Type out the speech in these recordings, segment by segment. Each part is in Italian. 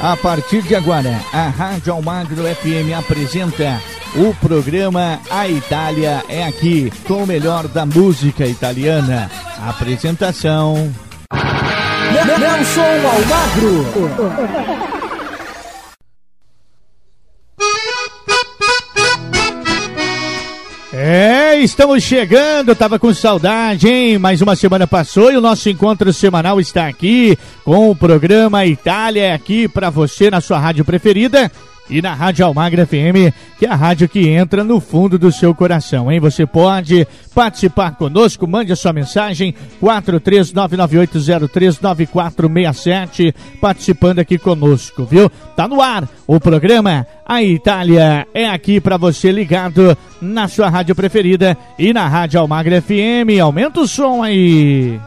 A partir de agora, a Rádio Almagro FM apresenta o programa A Itália é Aqui, com o melhor da música italiana. Apresentação. Nelson Almagro. Estamos chegando, tava com saudade, hein? Mais uma semana passou e o nosso encontro semanal está aqui com o programa Itália é aqui para você na sua rádio preferida e na Rádio Almagra FM, que é a rádio que entra no fundo do seu coração, hein? Você pode participar conosco, mande a sua mensagem 43998039467, participando aqui conosco, viu? Tá no ar o programa A Itália é aqui para você ligado na sua rádio preferida e na Rádio Almagra FM. Aumenta o som aí.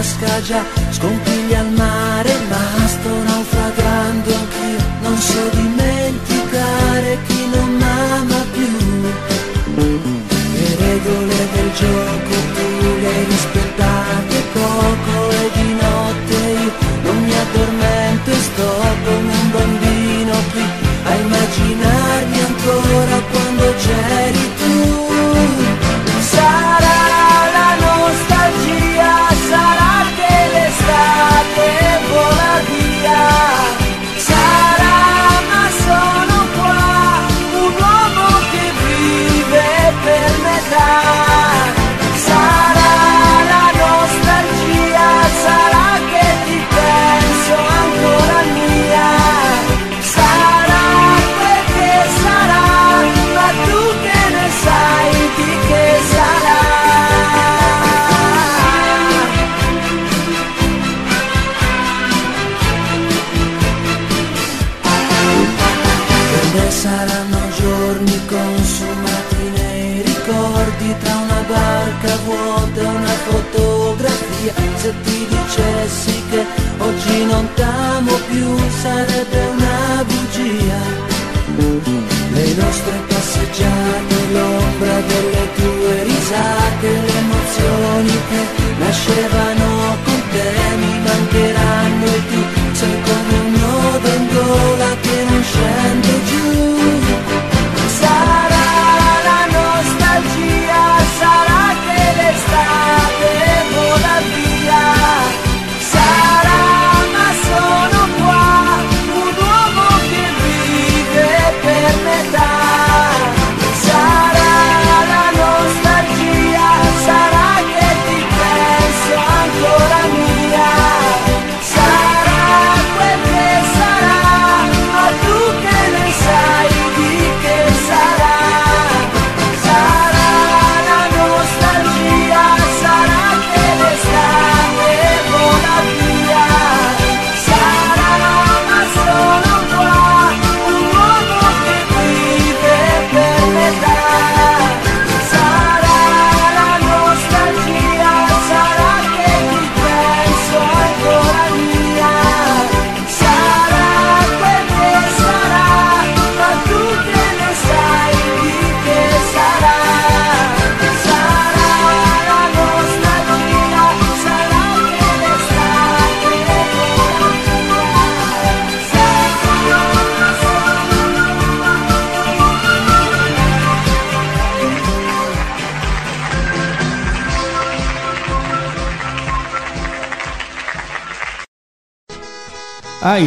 Burrasca già scompiglia al mare, ma sto naufragando anch'io, non so dimenticare chi non m'ama più. Le regole del gioco tu le rispettate poco che nascevano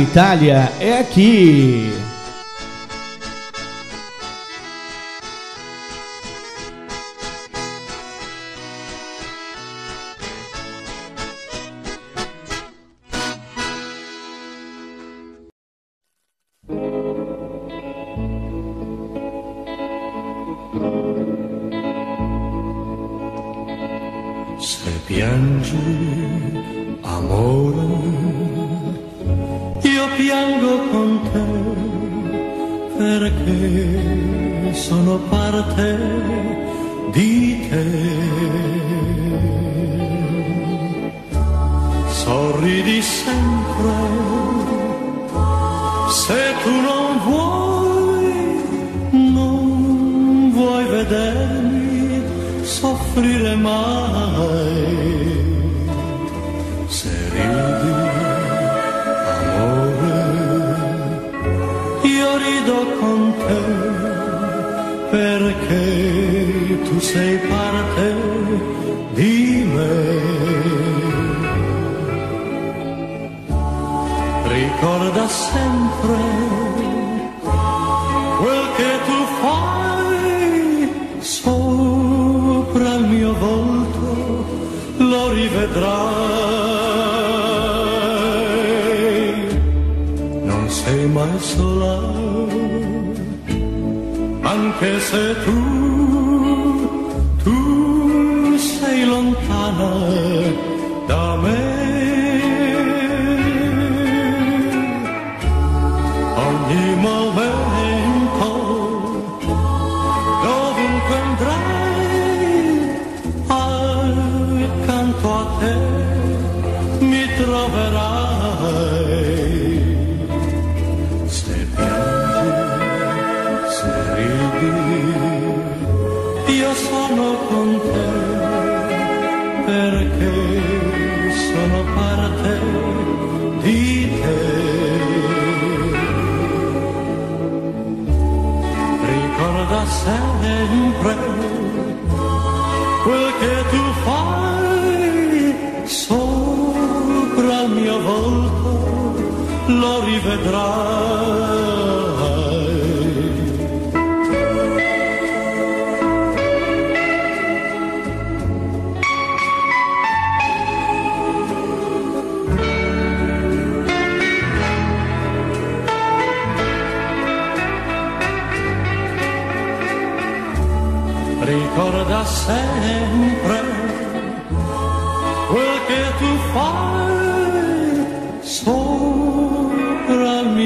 Itália é aqui.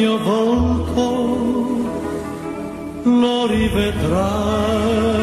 Mio volto, lo rivedrai.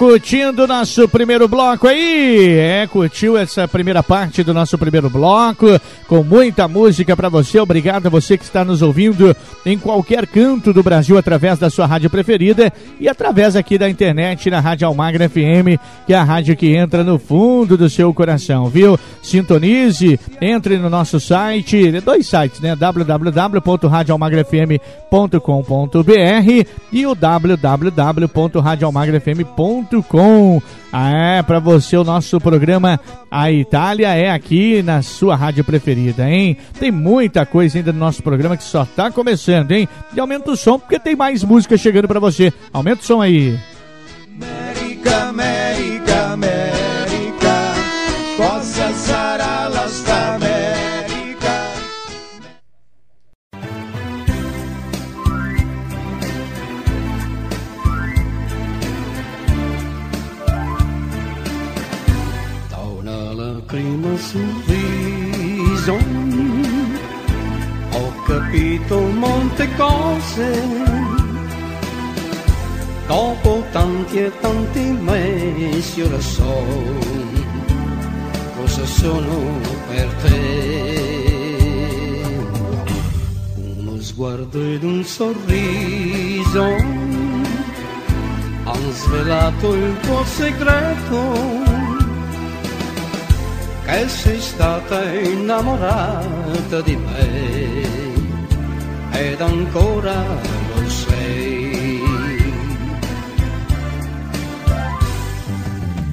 Curtindo nosso primeiro bloco aí. É, curtiu essa primeira parte do nosso primeiro bloco com muita música pra você. Obrigado a você que está nos ouvindo em qualquer canto do Brasil através da sua rádio preferida e através aqui da internet na Rádio Almagra FM, que é a rádio que entra no fundo do seu coração, viu? Sintonize, entre no nosso site, dois sites, né? www.radioalmagrafm.com.br e o www.radioalmagrafm.com. Ah, é, para você o nosso programa A Itália é aqui na sua rádio preferida, hein? Tem muita coisa ainda no nosso programa que só tá começando, hein? E aumenta o som porque tem mais música chegando para você. Aumenta o som aí. America, America, America, viso ho capito molte cose. Dopo tanti e tanti mesi ora so cosa sono per te. Uno sguardo ed un sorriso han svelato il tuo segreto che sei stata innamorata di me ed ancora lo sei.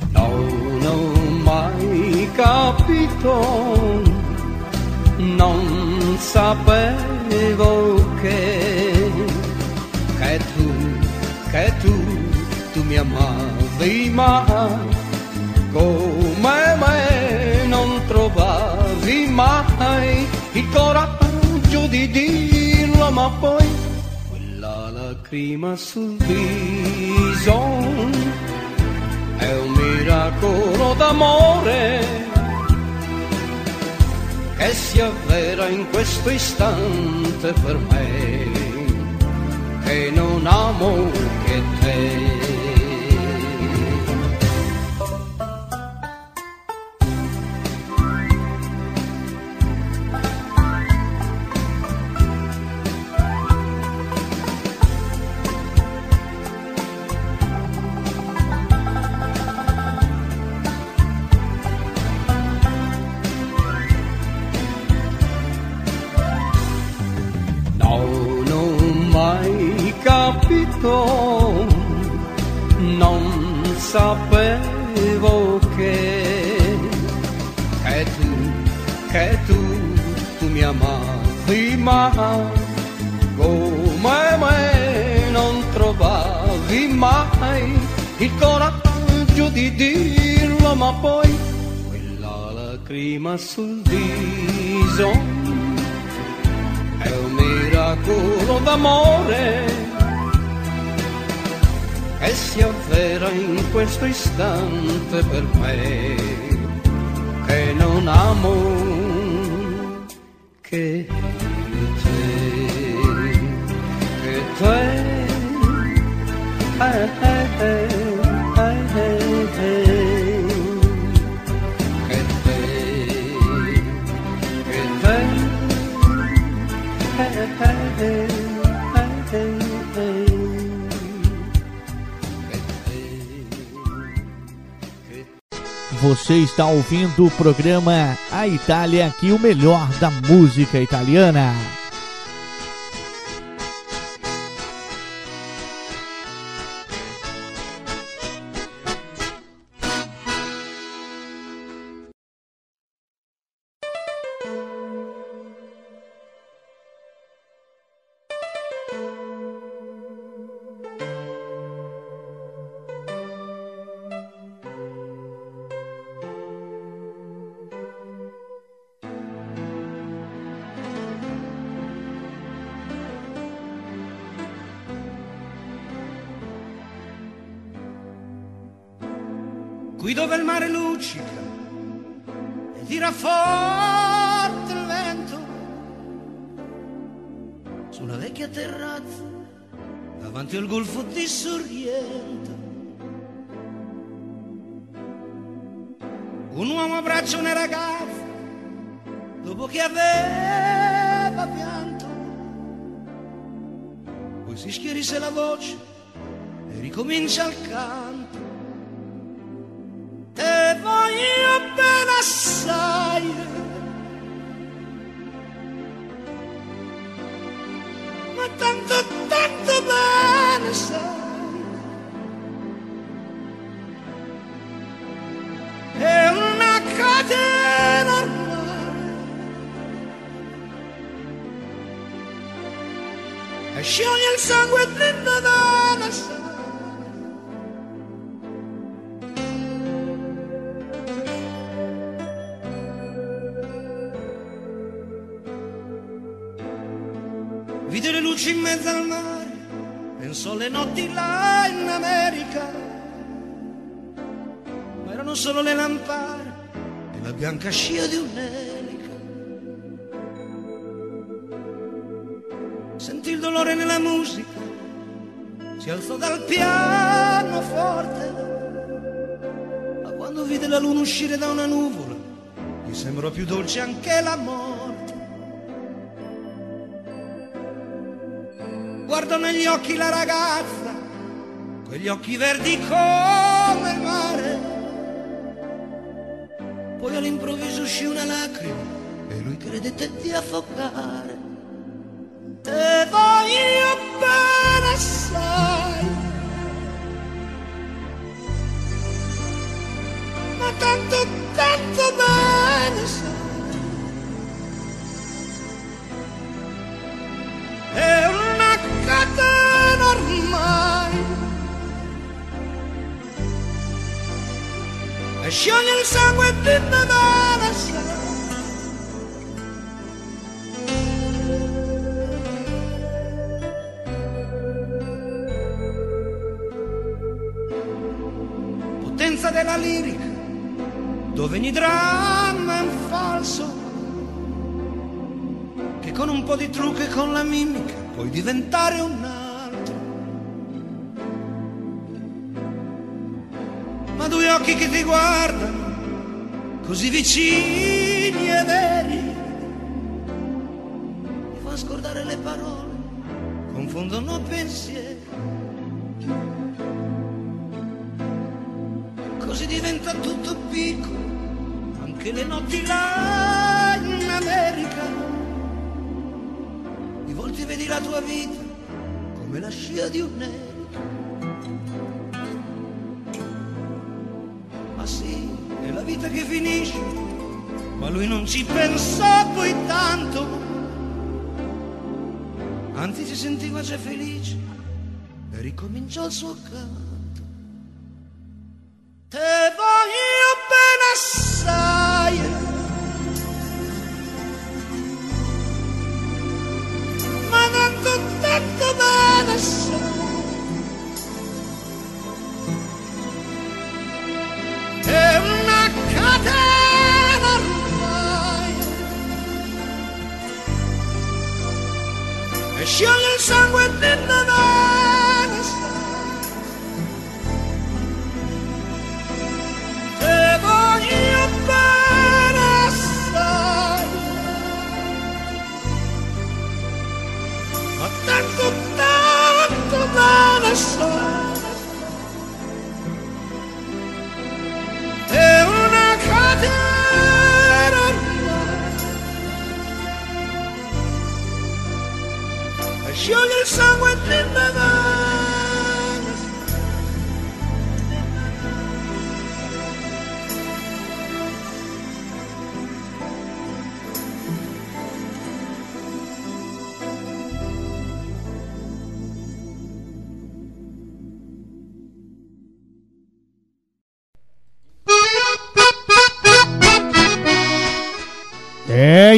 Non ho mai capito, non sapevo che, che tu, che tu, tu mi amavi ma come me non trovavi mai coraggio di dirlo, ma poi quella lacrima sul viso è un miracolo d'amore che si avvera in questo istante per me, che non amo che te. Sapevo che, che tu, che tu, tu mi amavi ma come me non trovavi mai il coraggio di dirlo? Ma poi quella lacrima sul viso è un miracolo d'amore e si avvera in questo istante per me Você está ouvindo o programa A Itália aqui, o melhor da música italiana. Occhi verdi come di trucco e con la mimica puoi diventare un altro. Ma due occhi che ti guardano, così vicini e veri, mi fa scordare le parole, confondono pensieri. Così diventa tutto piccolo, anche le notti là in America. Di volte vedi la tua vita come la scia di un'erica. Ma sì, è la vita che finisce, ma lui non ci pensò poi tanto. Anzi si sentiva già felice e ricominciò il suo canto.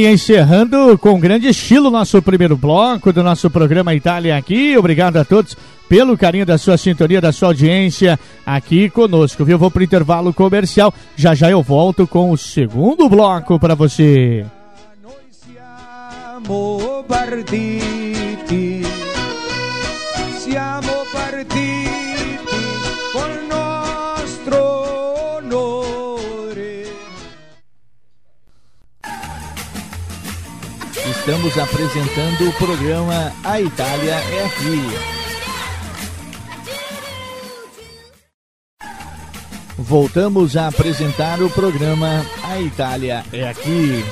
Encerrando com grande estilo nosso primeiro bloco do nosso programa Itália aqui. Obrigado a todos pelo carinho da sua sintonia, da sua audiência aqui conosco, viu? Vou pro intervalo comercial. Já já eu volto com o segundo bloco para você. Siamo Estamos apresentando o programa A Itália é Aqui. Voltamos a apresentar o programa A Itália é Aqui.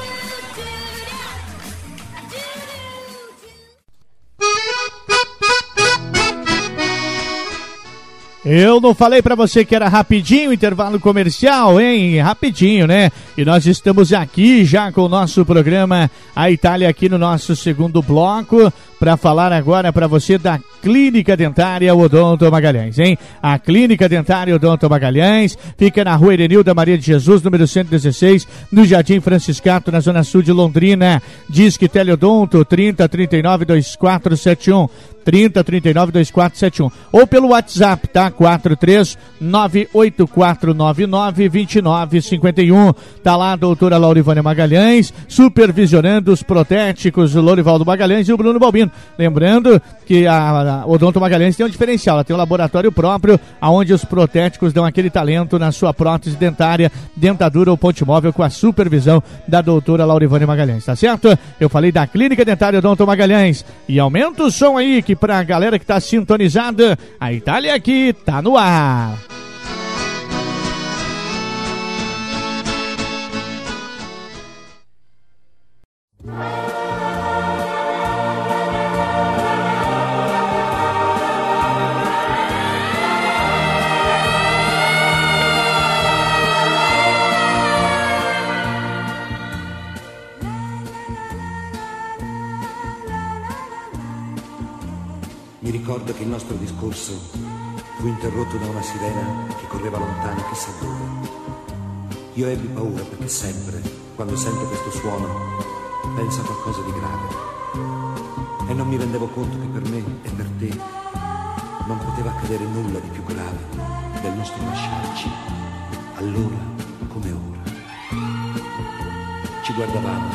Eu não falei pra você que era rapidinho intervalo comercial, hein? Rapidinho, né? E nós estamos aqui já com o nosso programa A Itália aqui no nosso segundo bloco para falar agora para você da Clínica Dentária Odonto Magalhães, hein? A Clínica Dentária Odonto Magalhães fica na Rua Erenilda Maria de Jesus, número 116, no Jardim Franciscato, na zona sul de Londrina. Disque Teleodonto 30 39 2471. 30 39 2471 ou pelo WhatsApp, tá? 43 98499 2951. Tá lá a doutora Laurivânia Magalhães, supervisionando os protéticos, o Lourivaldo Magalhães e o Bruno Balbino. Lembrando que a, a Odonto Magalhães tem um diferencial, ela tem um laboratório próprio, aonde os protéticos dão aquele talento na sua prótese dentária, dentadura ou ponte móvel com a supervisão da doutora Laurivânia Magalhães, tá certo? Eu falei da Clínica Dentária Odonto Magalhães. E aumenta o som aí, que pra galera que tá sintonizada, a Itália aqui tá no ar. Mi ricordo che il nostro discorso fu interrotto da una sirena che correva lontano chissà dove. Io ebbi paura perché sempre, quando sento questo suono, penso a qualcosa di grave. E non mi rendevo conto che per me e per te non poteva accadere nulla di più grave del nostro lasciarci. allora come ora. Ci guardavamo,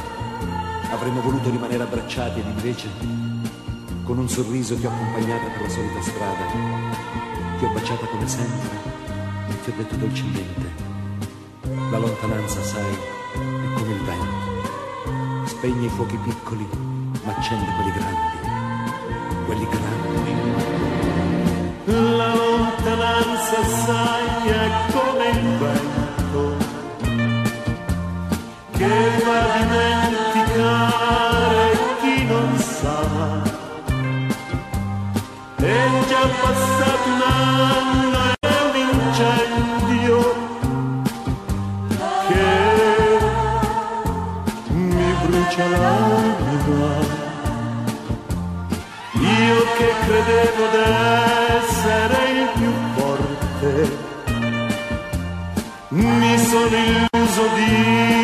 avremmo voluto rimanere abbracciati ed invece, con un sorriso ti ho accompagnata per la solita strada, ti ho baciata come sempre e ti ho detto dolcemente, la lontananza, sai, è come il vento, spegne i fuochi piccoli, ma accende quelli grandi, quelli grandi. La lontananza, sai, è come il vento che va a dimenticare illuso di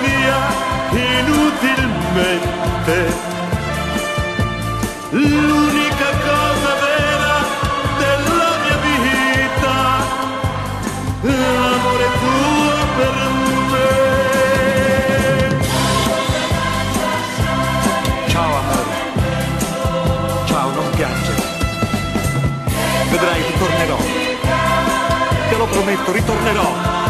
via inutilmente l'unica cosa vera della mia vita, l'amore tuo per me. Ciao amore. Ciao, non piangere. Vedrai, ritornerò. Te lo prometto, ritornerò.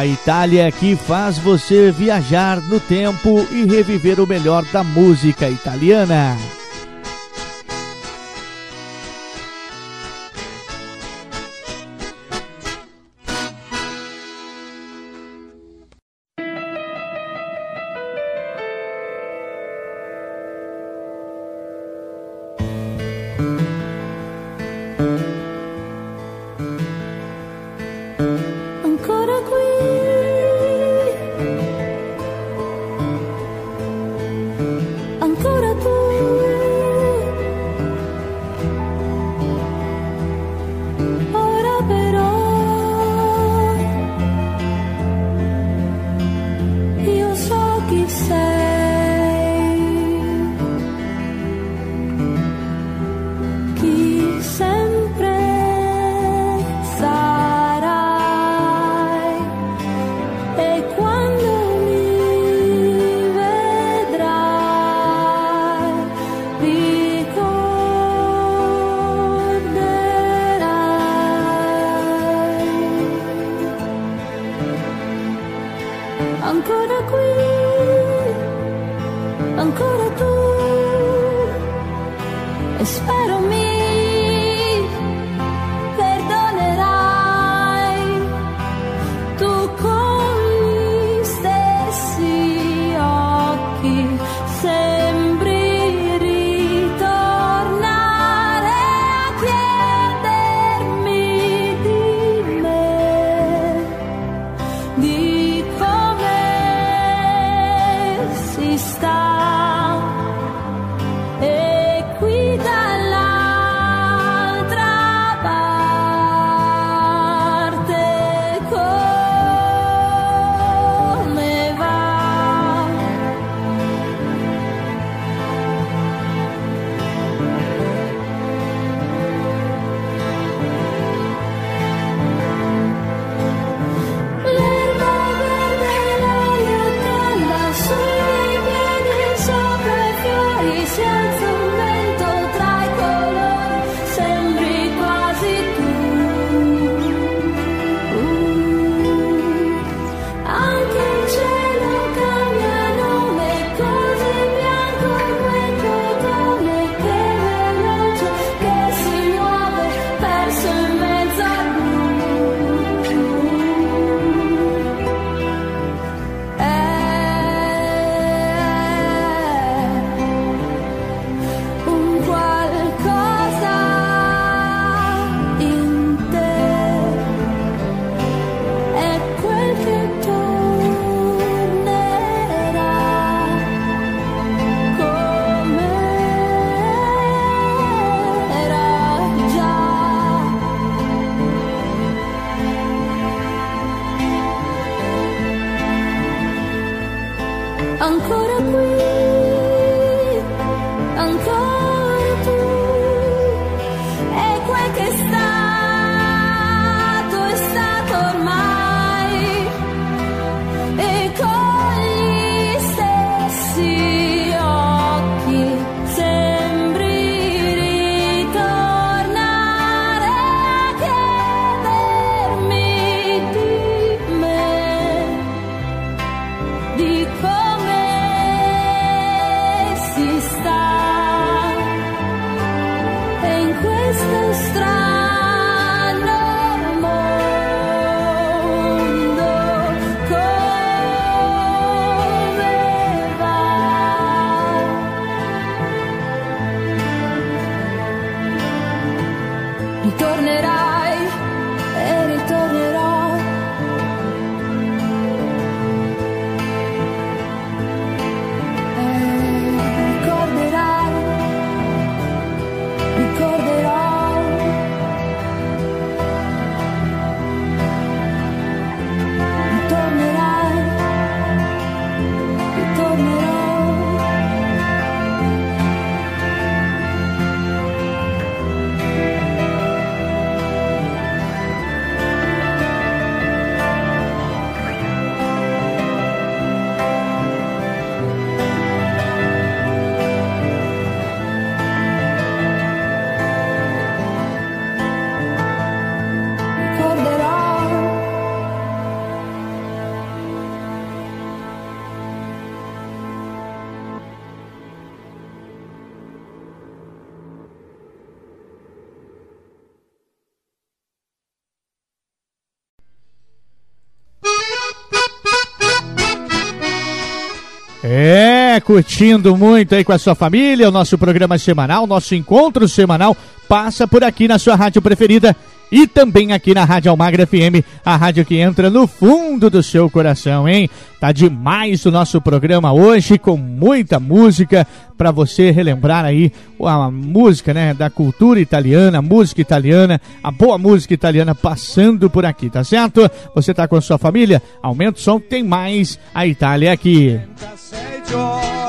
A Itália é que faz você viajar no tempo e reviver o melhor da música italiana. curtindo muito aí com a sua família, o nosso programa semanal, nosso encontro semanal, passa por aqui na sua rádio preferida e também aqui na Rádio Almagra FM, a rádio que entra no fundo do seu coração, hein? Tá demais o nosso programa hoje com muita música para você relembrar aí a música, né, da cultura italiana, a música italiana, a boa música italiana passando por aqui, tá certo? Você tá com a sua família? Aumenta o som, tem mais a Itália aqui. 37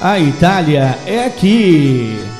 A Itália é aqui.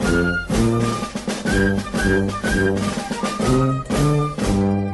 嗯嗯嗯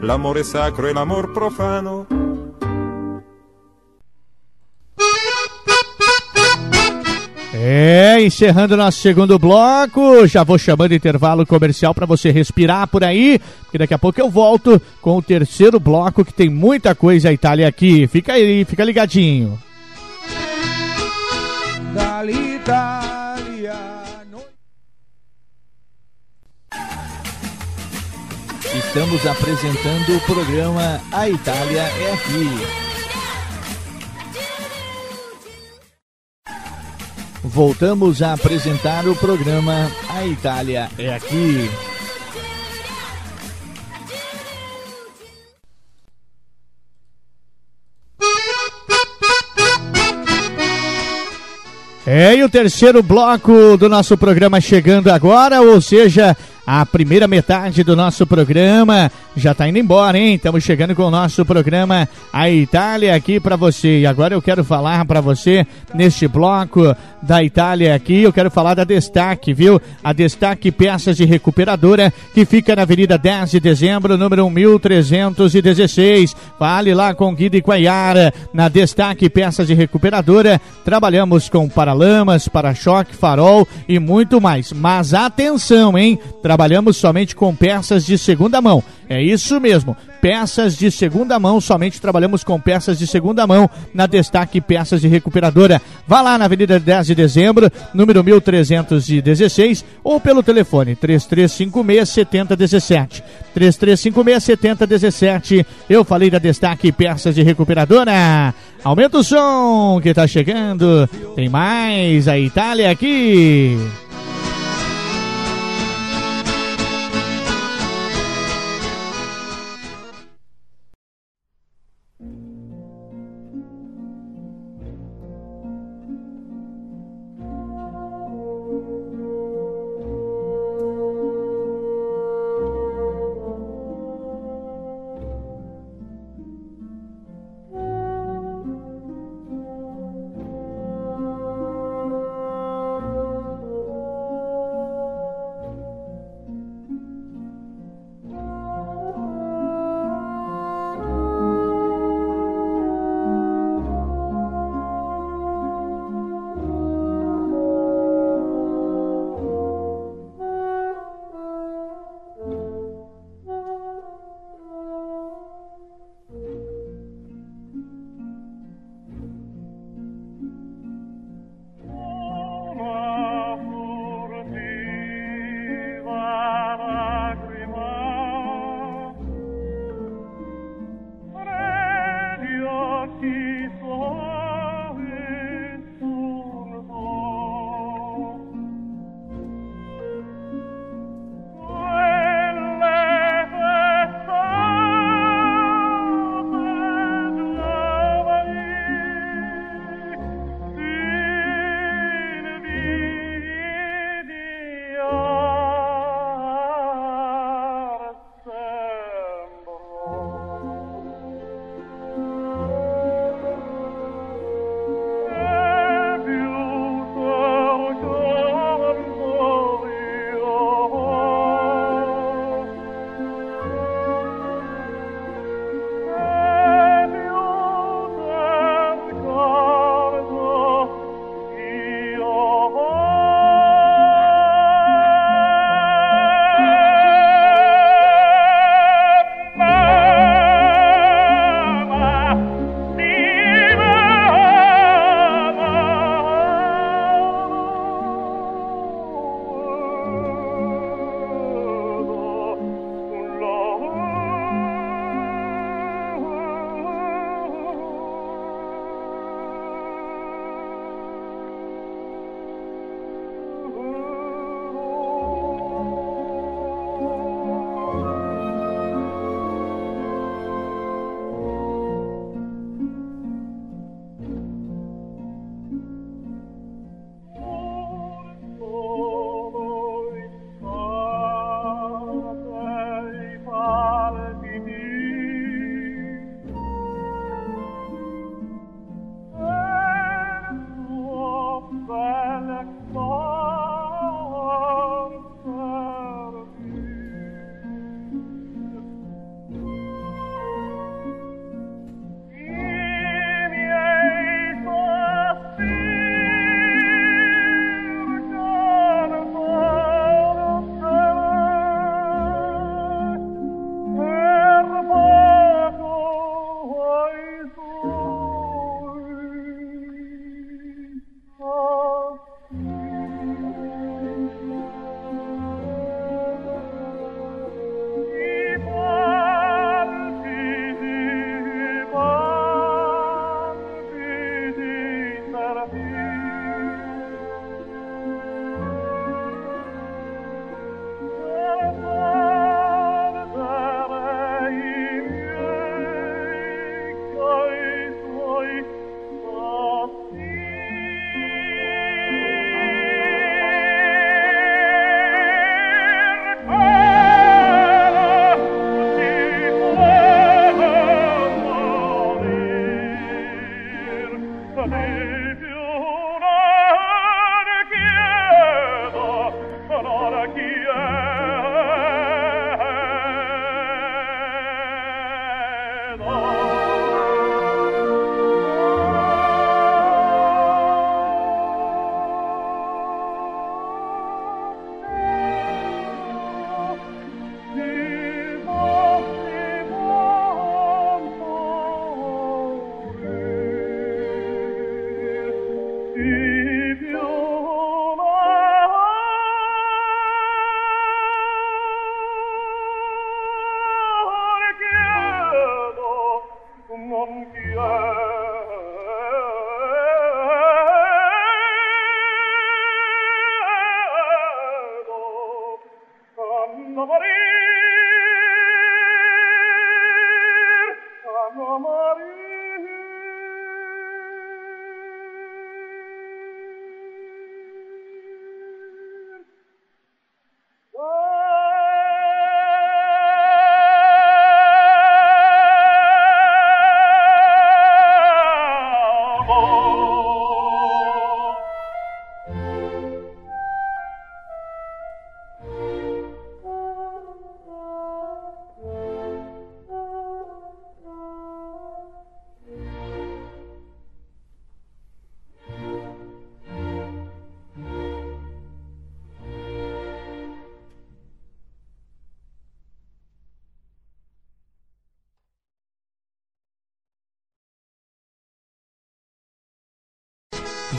l'amore sacro e l'amor profano. É, encerrando nosso segundo bloco, já vou chamando intervalo comercial para você respirar por aí, porque daqui a pouco eu volto com o terceiro bloco que tem muita coisa a Itália aqui. Fica aí, fica ligadinho. dall'Italia. Estamos apresentando o programa A Itália é Aqui. Voltamos a apresentar o programa A Itália é Aqui. É, e o terceiro bloco do nosso programa chegando agora, ou seja, a primeira metade do nosso programa já tá indo embora, hein? Estamos chegando com o nosso programa A Itália aqui para você. E agora eu quero falar para você neste bloco da Itália aqui, eu quero falar da Destaque, viu? A Destaque Peças de Recuperadora, que fica na Avenida 10 de Dezembro, número 1316. Fale lá com Guido e Quaiara, na Destaque Peças de Recuperadora. Trabalhamos com paralamas, para-choque, farol e muito mais. Mas atenção, hein? Trabalhamos somente com peças de segunda mão. É isso mesmo. Peças de segunda mão, somente trabalhamos com peças de segunda mão na Destaque Peças de Recuperadora. Vá lá na Avenida 10 de Dezembro, número 1316, ou pelo telefone 3356 7017. 3356 7017. Eu falei da Destaque Peças de Recuperadora. Aumenta o som que tá chegando. Tem mais a Itália aqui.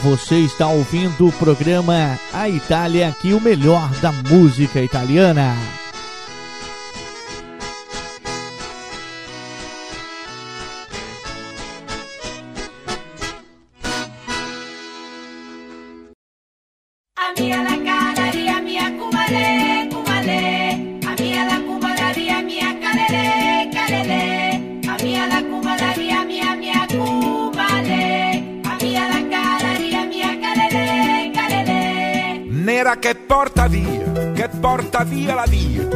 Você está ouvindo o programa A Itália, aqui o melhor da música italiana. Porta via, che porta via la via.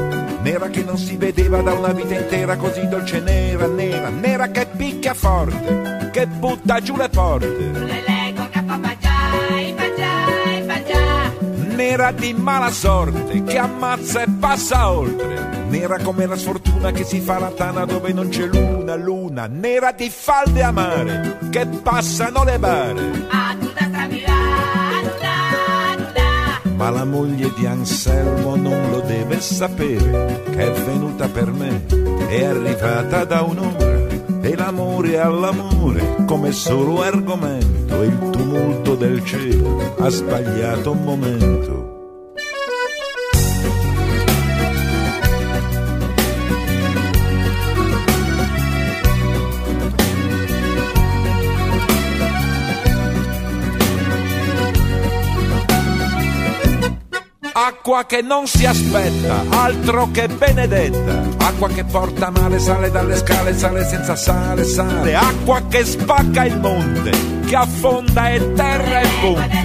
Nera che non si vedeva da una vita intera così dolce nera, nera, nera che picchia forte, che butta giù le porte. Nera di mala sorte, che ammazza e passa oltre. Nera come la sfortuna che si fa la tana dove non c'è luna, luna. Nera di falde amare, che passano le bare. Ma la moglie di Anselmo non lo deve sapere che è venuta per me, è arrivata da un'ora e l'amore all'amore come solo argomento il tumulto del cielo ha sbagliato un momento. Acqua che non si aspetta, altro che benedetta. Acqua che porta male, sale dalle scale, sale senza sale, sale. Acqua che spacca il monte, che affonda e terra e ponte.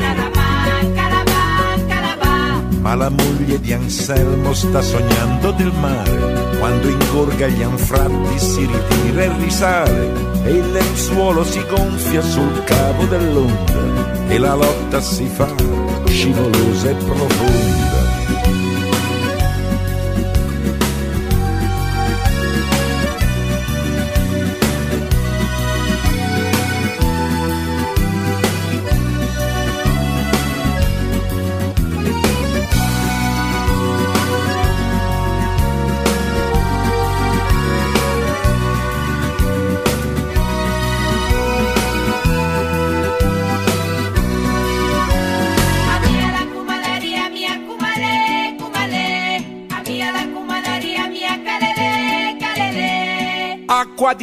Ma la moglie di Anselmo sta sognando del mare. Quando ingorga gli anfratti si ritira e risale. E il lenzuolo si gonfia sul cavo dell'onda. E la lotta si fa scivolosa e profonda.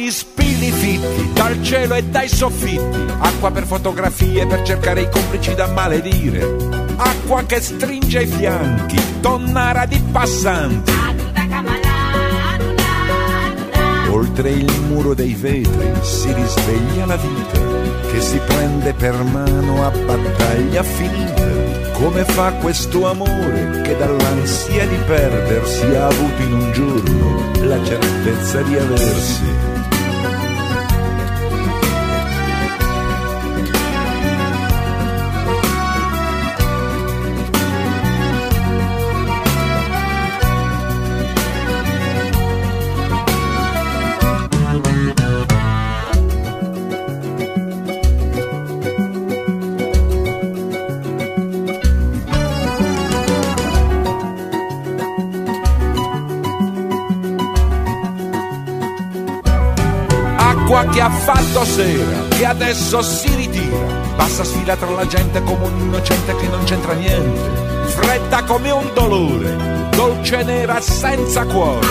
Di spilli fitti dal cielo e dai soffitti, acqua per fotografie per cercare i complici da maledire, acqua che stringe i fianchi, tonnara di passanti. Oltre il muro dei vetri si risveglia la vita che si prende per mano a battaglia finita. Come fa questo amore che dall'ansia di perdersi ha avuto in un giorno la certezza di aversi? Che ha fatto sera, che adesso si ritira. Passa sfila tra la gente come un innocente che non c'entra niente. Fredda come un dolore, dolce nera senza cuore.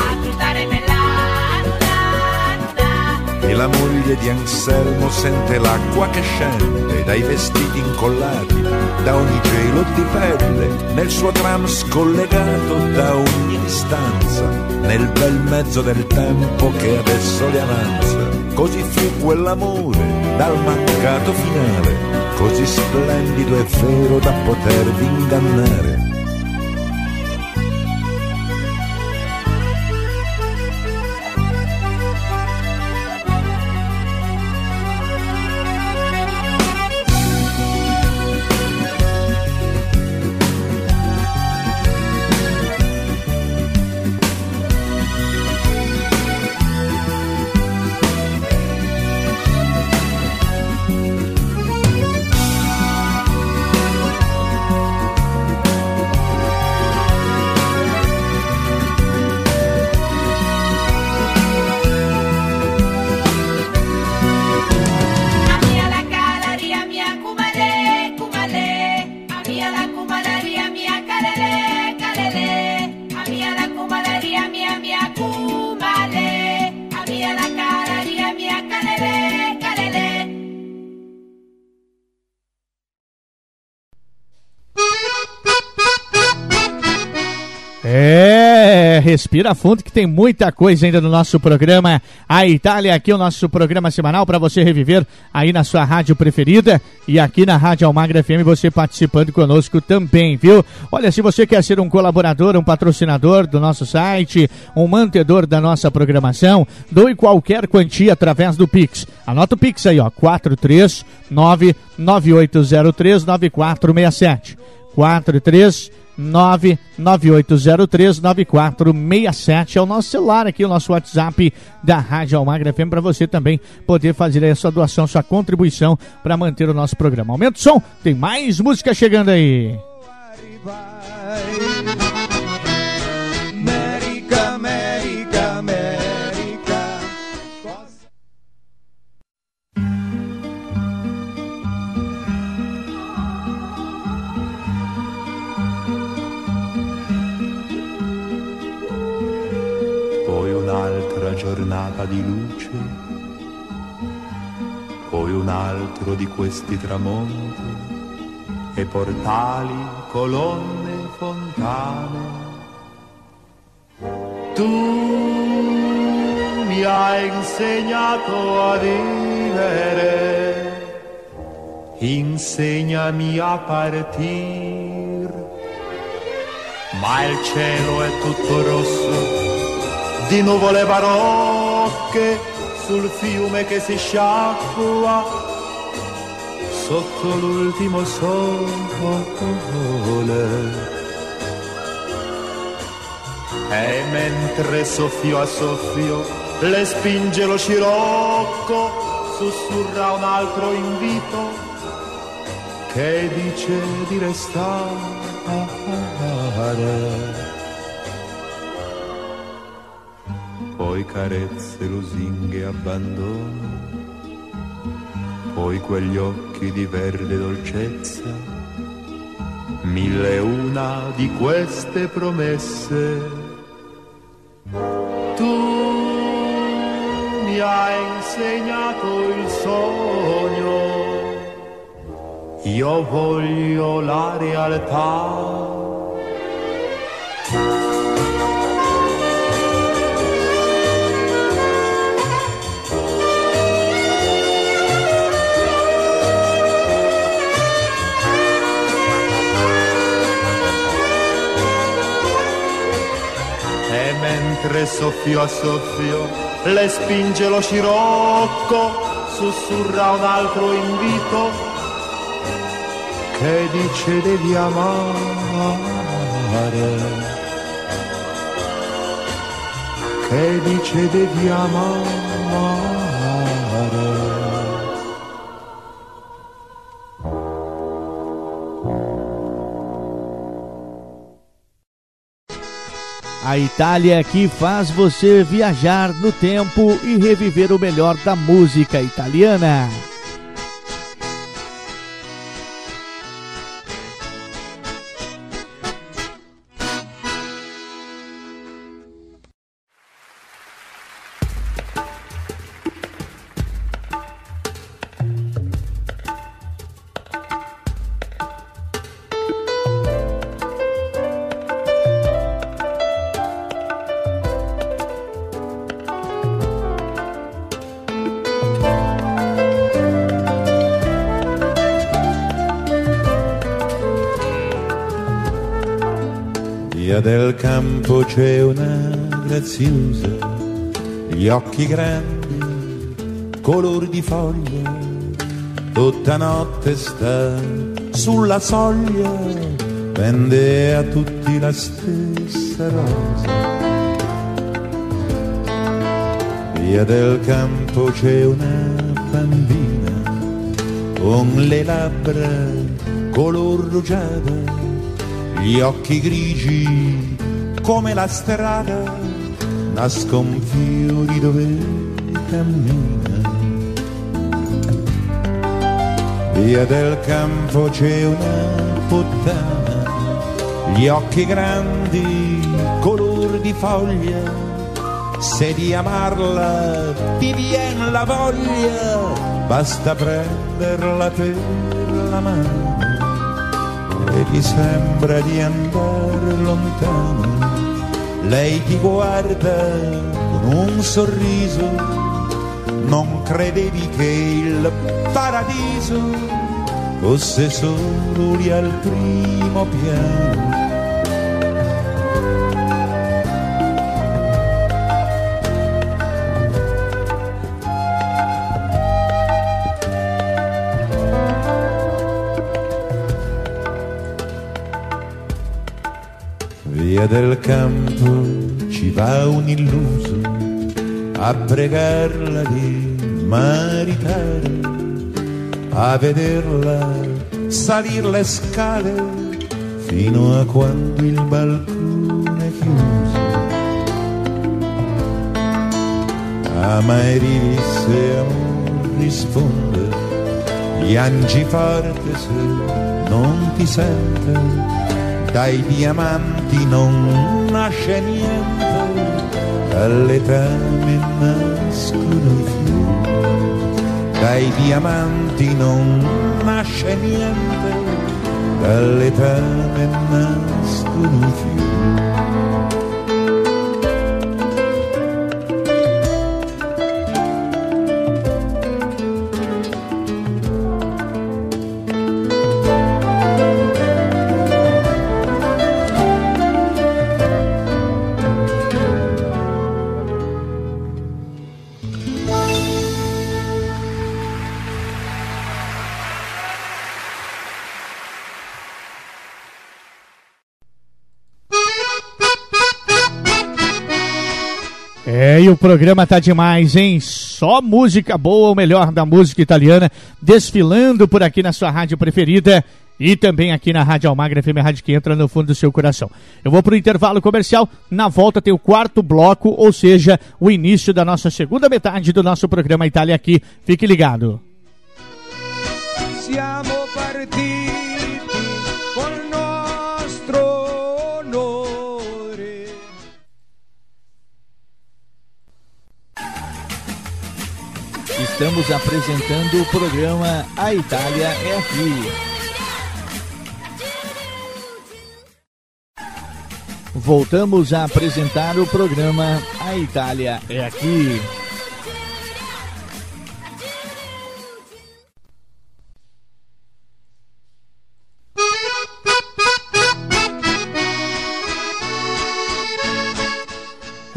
E la moglie di Anselmo sente l'acqua che scende dai vestiti incollati, da ogni gelo di pelle, nel suo tram scollegato da ogni distanza, nel bel mezzo del tempo che adesso le avanza. Così fu quell'amore dal mancato finale, così splendido e vero da potervi ingannare. Respira fundo que tem muita coisa ainda no nosso programa. A Itália aqui o nosso programa semanal para você reviver aí na sua rádio preferida e aqui na Rádio Almagra FM você participando conosco também, viu? Olha, se você quer ser um colaborador, um patrocinador do nosso site, um mantedor da nossa programação, doe qualquer quantia através do Pix. Anota o Pix aí, ó, 439 9803 9467. 43 998039467 é o nosso celular aqui, o nosso WhatsApp da Rádio Almagra FM para você também poder fazer aí a sua doação, sua contribuição para manter o nosso programa. Aumenta o som, tem mais música chegando aí. Giornata di luce, poi un altro di questi tramonti e portali, colonne, fontane. Tu mi hai insegnato a vivere, insegnami a partir, ma il cielo è tutto rosso di nuvole barocche sul fiume che si sciacqua sotto l'ultimo sole. E mentre soffio a soffio le spinge lo scirocco, sussurra un altro invito che dice di restare. Poi carezze, lusinghe, abbandono, poi quegli occhi di verde dolcezza, mille e una di queste promesse. Tu mi hai insegnato il sogno, io voglio la realtà. Mentre soffio a soffio le spinge lo scirocco, sussurra un altro invito che dice devi amare, che dice devi amare. A Itália que faz você viajar no tempo e reviver o melhor da música italiana. C'è una graziosa, gli occhi grandi, color di foglia, tutta notte sta sulla soglia, vende a tutti la stessa rosa. Via del campo c'è una bambina con le labbra color rugiada gli occhi grigi come la strada, nascon fiori dove cammina. Via del campo c'è una puttana, gli occhi grandi, color di foglia, se di amarla ti vien la voglia, basta prenderla per la mano e ti sembra di andare lontano. Lei ti guarda con un sorriso, non credevi che il paradiso fosse solo lì al primo piano. Via del campo ci va un illuso a pregarla di maritare, a vederla salir le scale fino a quando il balcone è chiuso. Amaeri se amor risponde, piangi forte se non ti sente dai diamanti non nasce niente, dall'etame nascono i fiori. Dai diamanti non nasce niente, dall'etame nascono i fiori. Programa tá demais, hein? Só música boa, o melhor da música italiana, desfilando por aqui na sua rádio preferida e também aqui na Rádio Almagra FM, a rádio que entra no fundo do seu coração. Eu vou pro intervalo comercial, na volta tem o quarto bloco, ou seja, o início da nossa segunda metade do nosso programa Itália aqui. Fique ligado. Siamo Estamos apresentando o programa A Itália é Aqui. Voltamos a apresentar o programa A Itália é Aqui.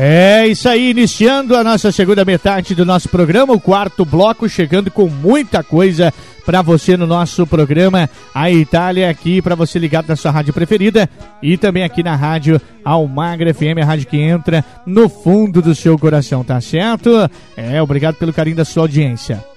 É isso aí, iniciando a nossa segunda metade do nosso programa, o quarto bloco, chegando com muita coisa para você no nosso programa A Itália aqui para você ligado na sua rádio preferida e também aqui na rádio Almagra FM, a rádio que entra no fundo do seu coração, tá certo? É, obrigado pelo carinho da sua audiência.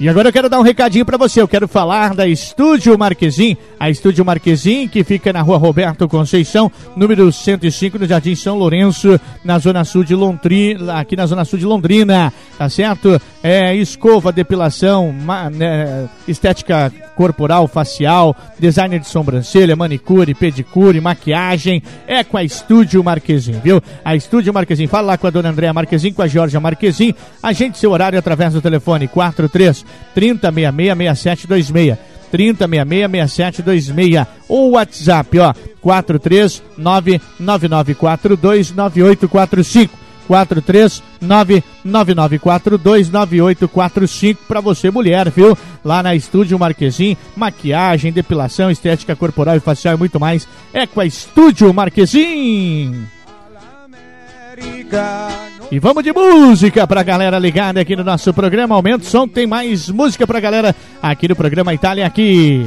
E agora eu quero dar um recadinho pra você. Eu quero falar da Estúdio Marquesim. A Estúdio Marquesim, que fica na rua Roberto Conceição, número 105, no Jardim São Lourenço, na zona sul de Londrina, aqui na zona sul de Londrina, tá certo? É, escova, depilação, ma- né, estética corporal, facial, designer de sobrancelha, manicure, pedicure, maquiagem. É com a Estúdio Marquesim, viu? A Estúdio Marquesim. Fala lá com a dona Andréa Marquesim, com a Georgia Marquesim. Agende seu horário através do telefone 43 3066 6726. 3066 6726 ou WhatsApp, ó, 439 9942 9845. 43999429845 para você mulher, viu? Lá na Estúdio Marquesim, maquiagem, depilação, estética corporal e facial e muito mais. É com a Estúdio Marquesim. E vamos de música pra galera ligada aqui no nosso programa. Aumenta o som, tem mais música pra galera aqui no programa Itália aqui.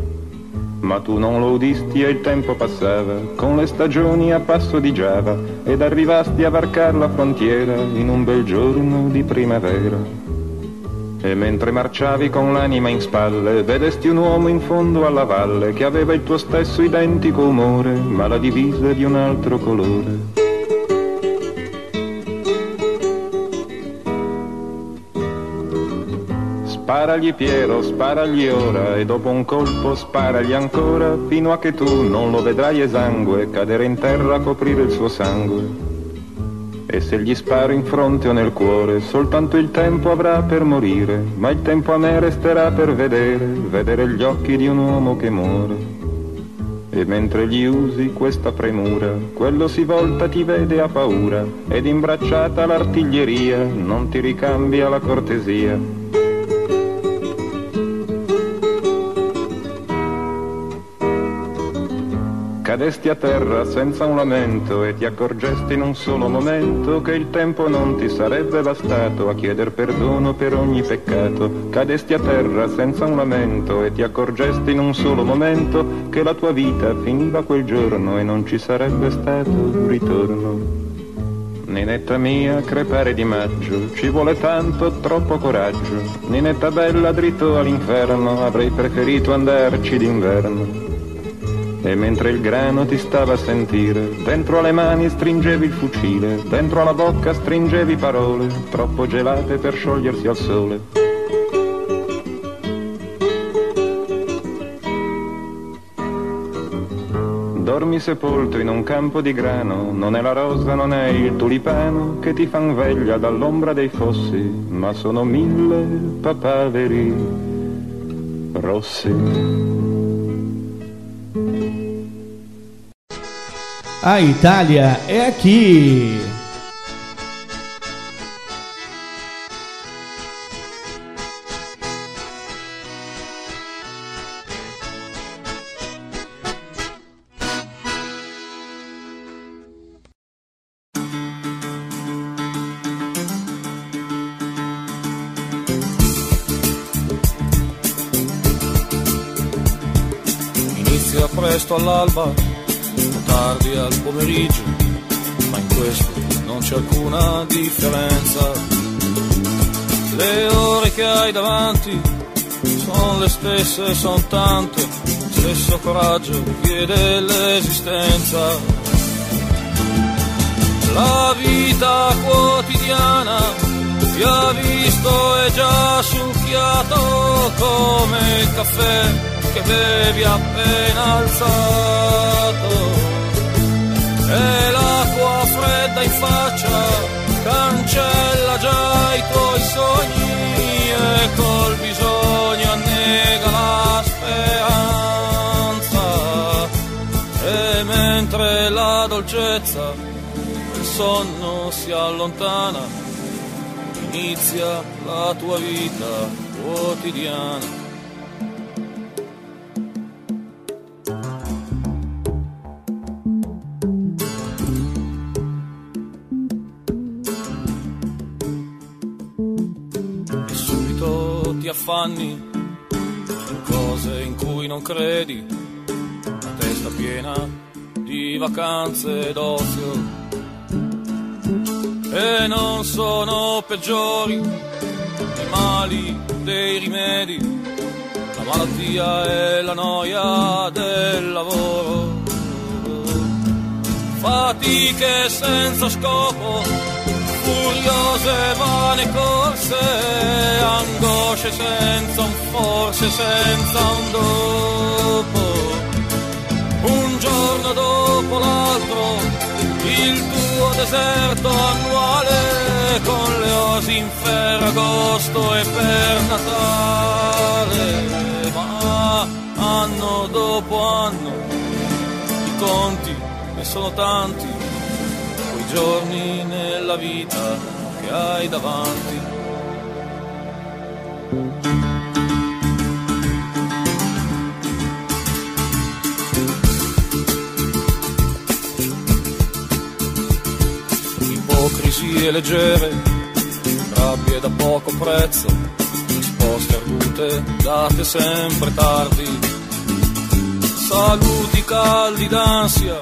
Ma tu non lo udisti e il tempo passava, con le stagioni a passo di Giava, ed arrivasti a varcar la frontiera in un bel giorno di primavera. E mentre marciavi con l'anima in spalle, vedesti un uomo in fondo alla valle che aveva il tuo stesso identico umore, ma la divisa di un altro colore. Sparagli Piero, sparagli ora e dopo un colpo sparagli ancora fino a che tu non lo vedrai esangue cadere in terra a coprire il suo sangue. E se gli sparo in fronte o nel cuore, soltanto il tempo avrà per morire, ma il tempo a me resterà per vedere, vedere gli occhi di un uomo che muore. E mentre gli usi questa premura, quello si volta ti vede a paura, ed imbracciata l'artiglieria non ti ricambia la cortesia. Cadesti a terra senza un lamento e ti accorgesti in un solo momento che il tempo non ti sarebbe bastato a chieder perdono per ogni peccato. Cadesti a terra senza un lamento e ti accorgesti in un solo momento che la tua vita finiva quel giorno e non ci sarebbe stato un ritorno. Ninetta mia, crepare di maggio, ci vuole tanto, troppo coraggio. Ninetta bella, dritto all'inferno, avrei preferito andarci d'inverno. E mentre il grano ti stava a sentire, dentro alle mani stringevi il fucile, dentro alla bocca stringevi parole, troppo gelate per sciogliersi al sole. Dormi sepolto in un campo di grano, non è la rosa, non è il tulipano che ti fan veglia dall'ombra dei fossi, ma sono mille papaveri rossi. A Itália é aqui. Inizia presto tardi al pomeriggio, ma in questo non c'è alcuna differenza. Le ore che hai davanti sono le stesse, sono tante, stesso coraggio chiede l'esistenza. La vita quotidiana ti ha visto e già succhiato come il caffè che bevi appena alzato. E l'acqua fredda in faccia cancella già i tuoi sogni e col bisogno annega la speranza. E mentre la dolcezza del sonno si allontana, inizia la tua vita quotidiana. Affanni cose in cui non credi, la testa piena di vacanze d'ozio. E non sono peggiori i mali dei rimedi, la malattia e la noia del lavoro. Fatiche senza scopo, furiose vane corse, angosce senza un forse, senza un dopo. Un giorno dopo l'altro, il tuo deserto annuale, con le osi in ferragosto e per Natale. Ma anno dopo anno, i conti ne sono tanti, giorni nella vita che hai davanti. Ipocrisie leggere, rabbie da poco prezzo, risposte argute date sempre tardi, saluti caldi d'ansia,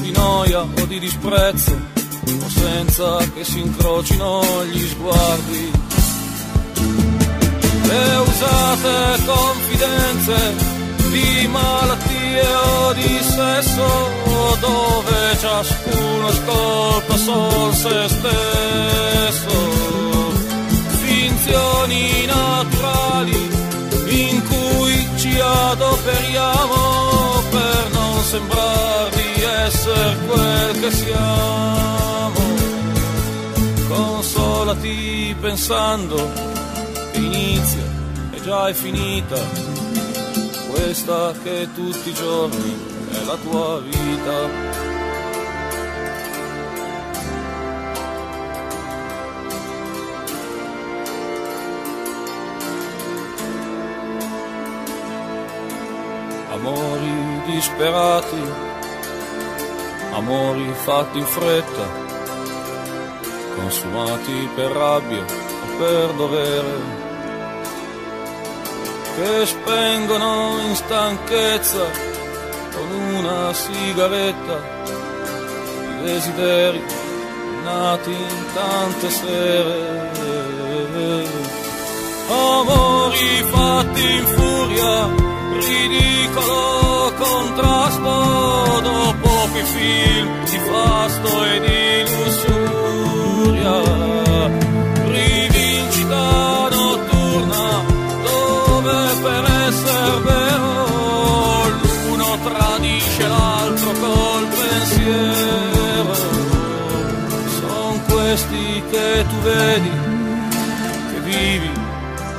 di noia o di disprezzo, senza che si incrocino gli sguardi. Le usate confidenze di malattie o di sesso dove ciascuno scolpa sol se stesso finzioni naturali in cui ci adoperiamo per non sembrare di essere quel che siamo consolati pensando che inizia e già è finita questa che tutti i giorni è la tua vita. Amori disperati, amori fatti in fretta, consumati per rabbia o per dovere che spengono in stanchezza con una sigaretta i desideri nati in tante sere. Amori fatti in furia, ridicolo contrasto dopo quei film di fasto e di lussuria. Che tu vedi, che vivi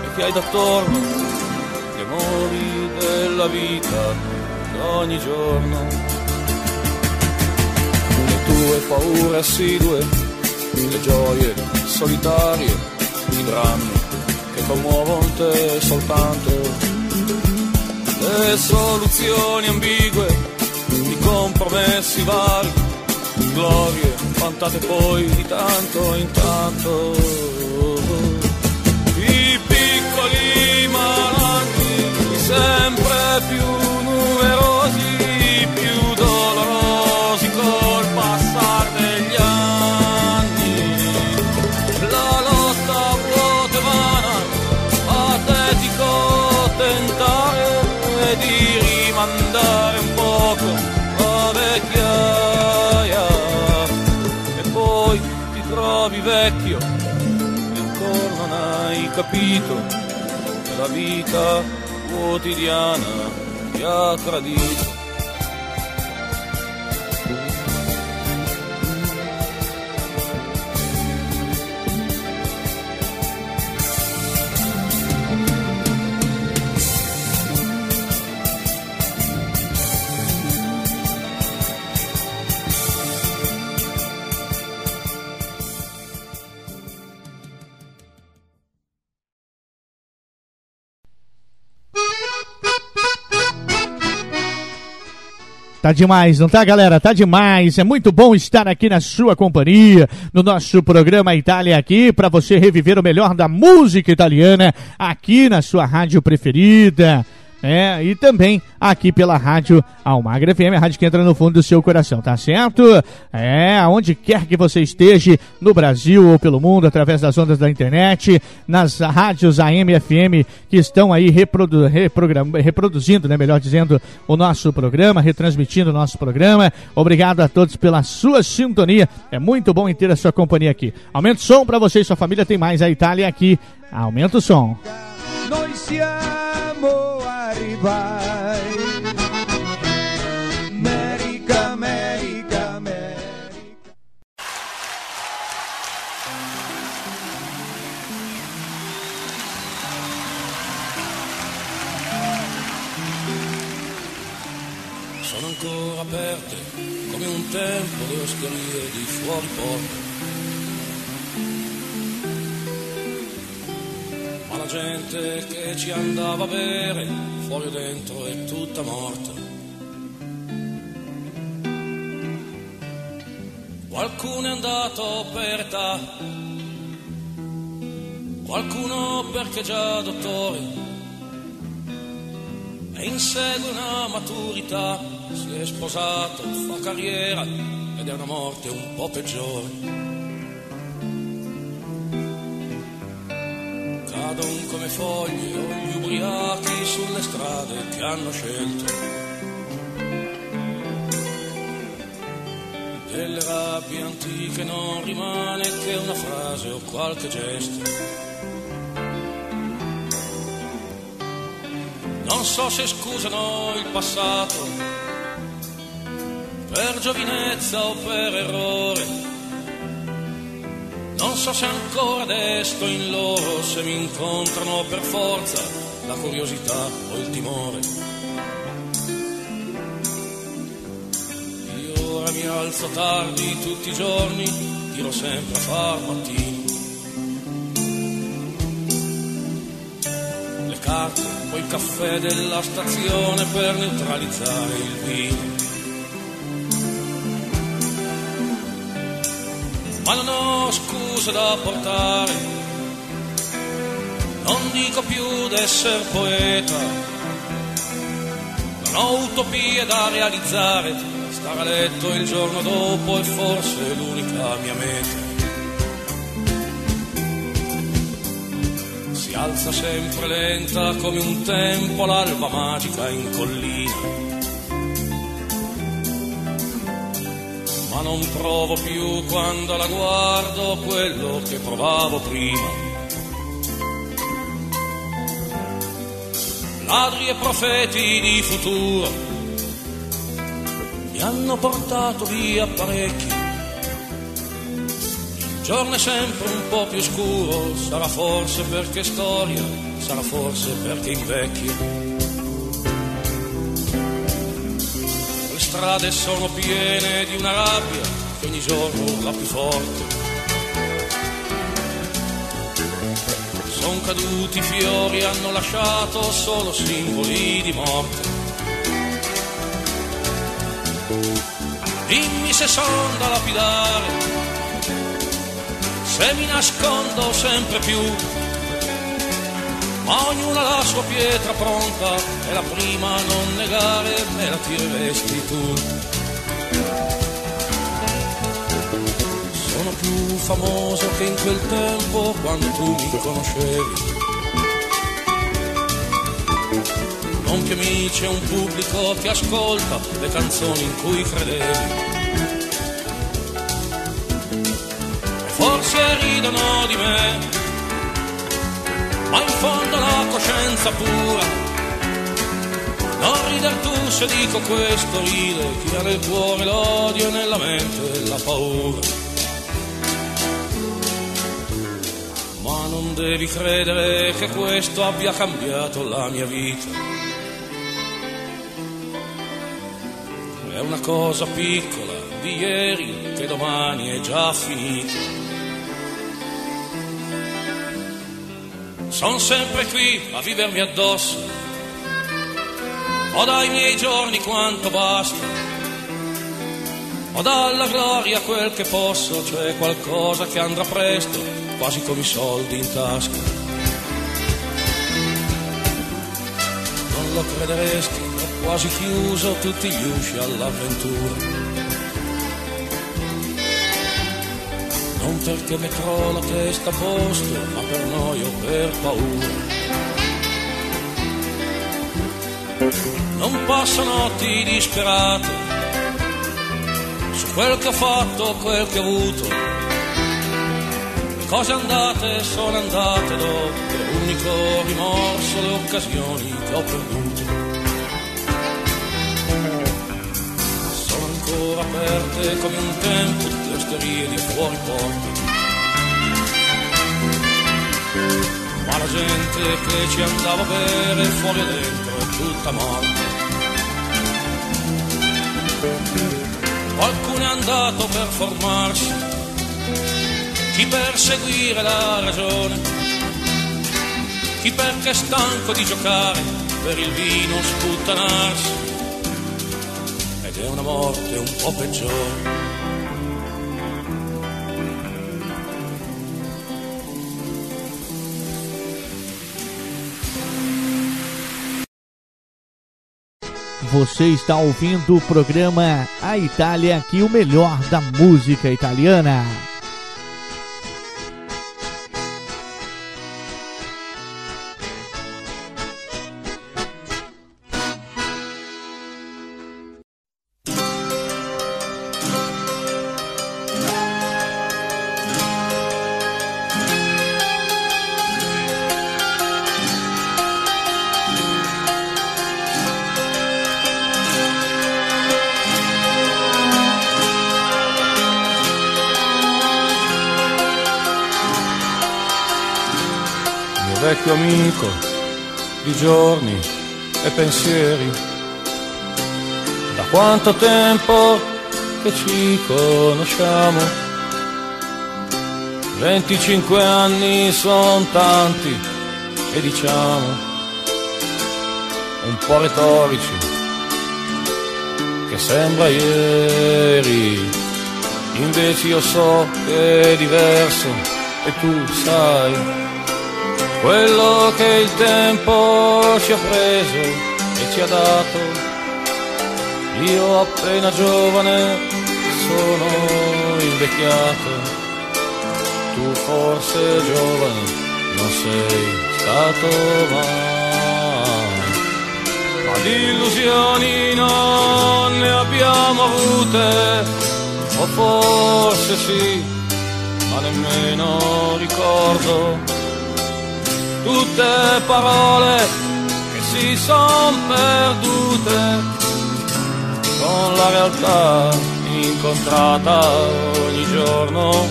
e che hai d'attorno, gli amori della vita d'ogni giorno. Le tue paure assidue, le gioie solitarie, i drammi che commuovono te soltanto. Le soluzioni ambigue, i compromessi vari, glorie vantate poi di tanto in tanto. I piccoli malanni, sempre più numerosi, che la vita quotidiana ti ha tradito. Tá demais, não tá, galera? Tá demais. É muito bom estar aqui na sua companhia, no nosso programa Itália aqui, para você reviver o melhor da música italiana aqui na sua rádio preferida. É, e também aqui pela rádio Almagra FM, a rádio que entra no fundo do seu coração, tá certo? É, aonde quer que você esteja, no Brasil ou pelo mundo, através das ondas da internet, nas rádios AM e FM que estão aí reprodu reproduzindo, né, melhor dizendo, o nosso programa, retransmitindo o nosso programa. Obrigado a todos pela sua sintonia. É muito bom ter a sua companhia aqui. Aumenta o som para você e sua família, tem mais a Itália aqui. Aumenta o som. Noi siamo arrivati. America, America, America. sono ancora aperte come un tempo le osterie di fuori porta. Ma la gente che ci andava a bere, fuori o dentro è tutta morta. Qualcuno è andato per età, qualcuno perché già dottore e insegue una maturità, si è sposato, fa carriera ed è una morte un po' peggiore. Cadono come foglie o gli ubriachi sulle strade che hanno scelto. Delle rabbie antiche non rimane che una frase o qualche gesto. Non so se scusano il passato per giovinezza o per errore. Non so se ancora desto in loro, se mi incontrano per forza la curiosità o il timore. Io ora mi alzo tardi tutti i giorni, tiro sempre a far mattino. Le carte, poi il caffè della stazione per neutralizzare il vino. Ma non ho scuse da portare, non dico più d'essere poeta, non ho utopie da realizzare, stare a letto il giorno dopo è forse l'unica mia meta. Si alza sempre lenta come un tempo l'alba magica in collina. Ma non provo più quando la guardo quello che provavo prima. Ladri e profeti di futuro mi hanno portato via parecchi. Il giorno è sempre un po' più scuro, sarà forse perché storia, sarà forse perché invecchio. Strade sono piene di una rabbia che ogni giorno va più forte. Sono caduti i fiori, hanno lasciato solo simboli di morte. Dimmi se son da lapidare, se mi nascondo sempre più. Ma ognuno ha la sua pietra pronta e la prima a non negare me la tireresti tu. Sono più famoso che in quel tempo quando tu mi conoscevi. Non più amici e un pubblico che ascolta le canzoni in cui credevi. Forse ridono di me ma in fondo la coscienza pura. Non rider tu se dico questo, ride chi ha nel cuore l'odio e nella mente la paura. Ma non devi credere che questo abbia cambiato la mia vita. È una cosa piccola di ieri che domani è già finita. Sono sempre qui a vivermi addosso, ho dai miei giorni quanto basta, ho dalla gloria quel che posso, cioè qualcosa che andrà presto, quasi come i soldi in tasca. Non lo crederesti, ho quasi chiuso tutti gli usci all'avventura. Non perché metterò la testa a posto, ma per noia o per paura. Non passo notti disperate su quel che ho fatto, quel che ho avuto. Le cose andate sono andate dopo, l'unico rimorso le occasioni che ho perduto. Sono ancora aperte come un tempo osterie di fuori porta. Ma la gente che ci andava a bere fuori e dentro è tutta morta. Qualcuno è andato per formarsi, chi per seguire la ragione, chi perché è stanco di giocare per il vino sputtanarsi. Ed è una morte un po' peggiore. Você está ouvindo o programa A Itália, aqui o melhor da música italiana. Vecchio amico di giorni e pensieri. Da quanto tempo che ci conosciamo? 25 anni sono tanti e diciamo un po' retorici che sembra ieri. Invece io so che è diverso e tu sai quello che il tempo ci ha preso e ci ha dato. Io appena giovane sono invecchiato, tu forse giovane non sei stato mai. Ma di illusioni non ne abbiamo avute, o forse sì, ma nemmeno ricordo tutte parole che si son perdute con la realtà incontrata ogni giorno.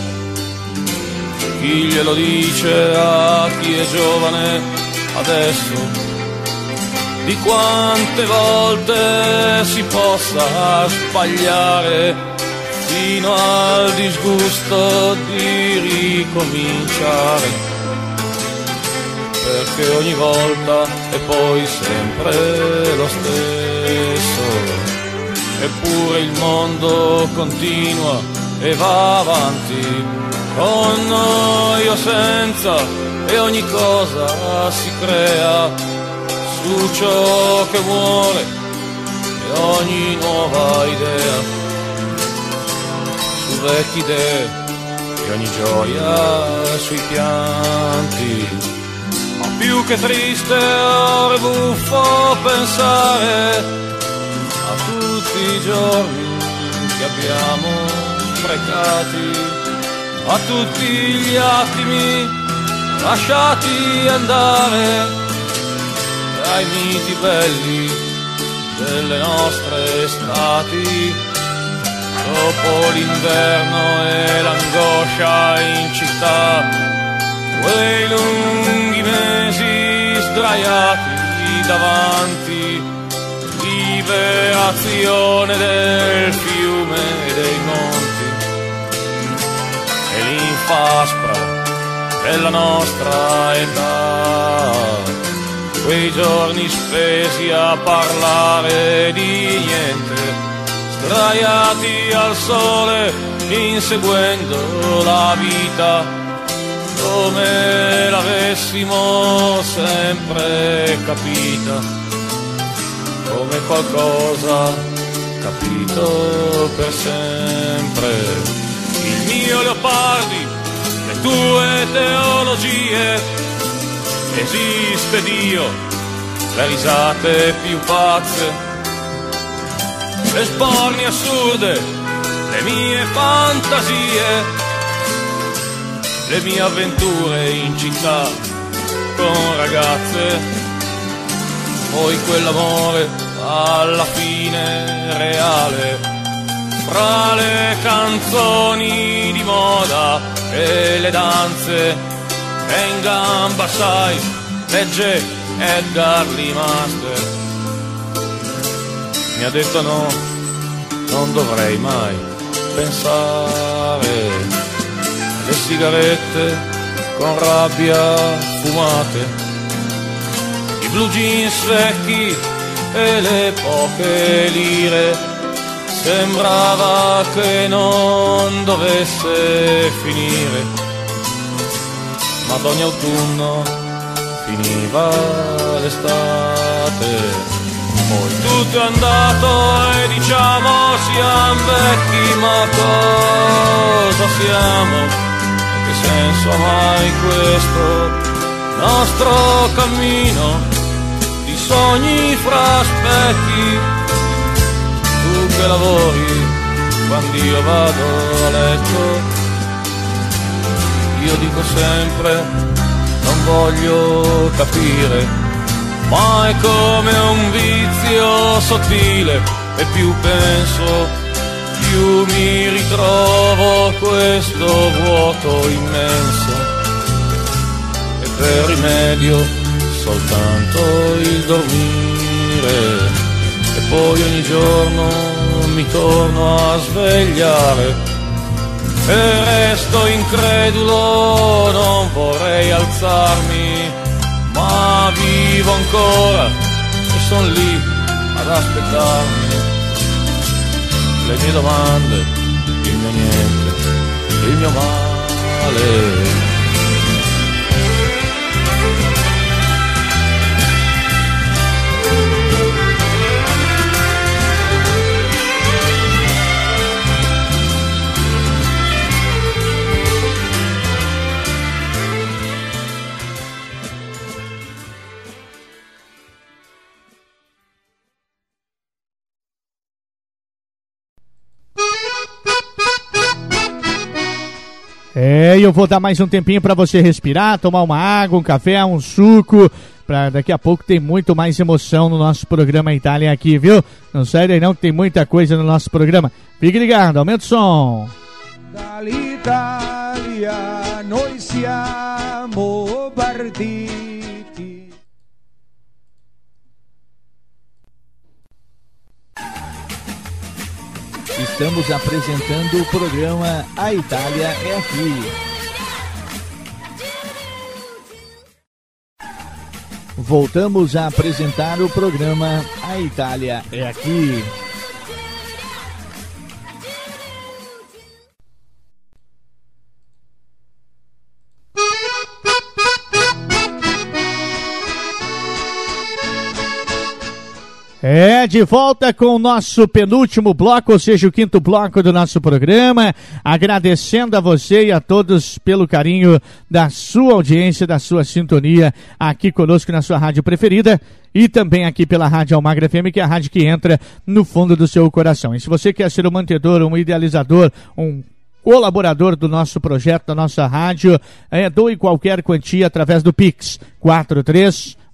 Chi glielo dice a chi è giovane adesso? Di quante volte si possa sbagliare fino al disgusto di ricominciare perché ogni volta è poi sempre lo stesso. Eppure il mondo continua e va avanti, con noi o senza, e ogni cosa si crea su ciò che vuole e ogni nuova idea, su vecchie idee e ogni gioia sui pianti più che triste ora è buffo pensare a tutti i giorni che abbiamo sprecati, a tutti gli attimi lasciati andare ai miti belli delle nostre estati. Dopo l'inverno e l'angoscia in città, quei lunghi mesi sdraiati davanti, liberazione del fiume e dei monti e l'infaspra della nostra età. Quei giorni spesi a parlare di niente, sdraiati al sole, inseguendo la vita, come l'avessimo sempre capita, come qualcosa capito per sempre. Il mio leopardi le tue teologie, esiste Dio, le risate più pazze, le sporni assurde, le mie fantasie, le mie avventure in città con ragazze, poi quell'amore alla fine reale fra le canzoni di moda e le danze e in gamba sai legge Edgar Lee Master. Mi ha detto no non dovrei mai pensare le sigarette con rabbia fumate i blue jeans vecchi e le poche lire sembrava che non dovesse finire, ma ad ogni autunno finiva l'estate. Poi tutto è andato e diciamo siamo vecchi, ma cosa siamo? Senso mai questo nostro cammino di sogni fra specchi? tu che lavori quando io vado a letto. Io dico sempre, non voglio capire, ma è come un vizio sottile e più penso, più mi ritrovo questo vuoto immenso. E per rimedio soltanto il dormire. E poi ogni giorno mi torno a svegliare. E resto incredulo, non vorrei alzarmi, ma vivo ancora. E son lì ad aspettarmi le mie domande, il mio niente, il mio male. É, e eu vou dar mais um tempinho pra você respirar, tomar uma água, um café, um suco. Pra daqui a pouco tem muito mais emoção no nosso programa Itália aqui, viu? Não sai daí não que tem muita coisa no nosso programa. Fique ligado, aumenta o som. Dall'Italia noi siamo partiti. Estamos apresentando o programa A Itália é Aqui. Voltamos a apresentar o programa A Itália é Aqui. É, de volta com o nosso penúltimo bloco, ou seja, o quinto bloco do nosso programa. Agradecendo a você e a todos pelo carinho da sua audiência, da sua sintonia aqui conosco na sua rádio preferida e também aqui pela Rádio Almagra FM, que é a rádio que entra no fundo do seu coração. E se você quer ser um mantedor, um idealizador, um colaborador do nosso projeto, da nossa rádio, é, doe qualquer quantia através do Pix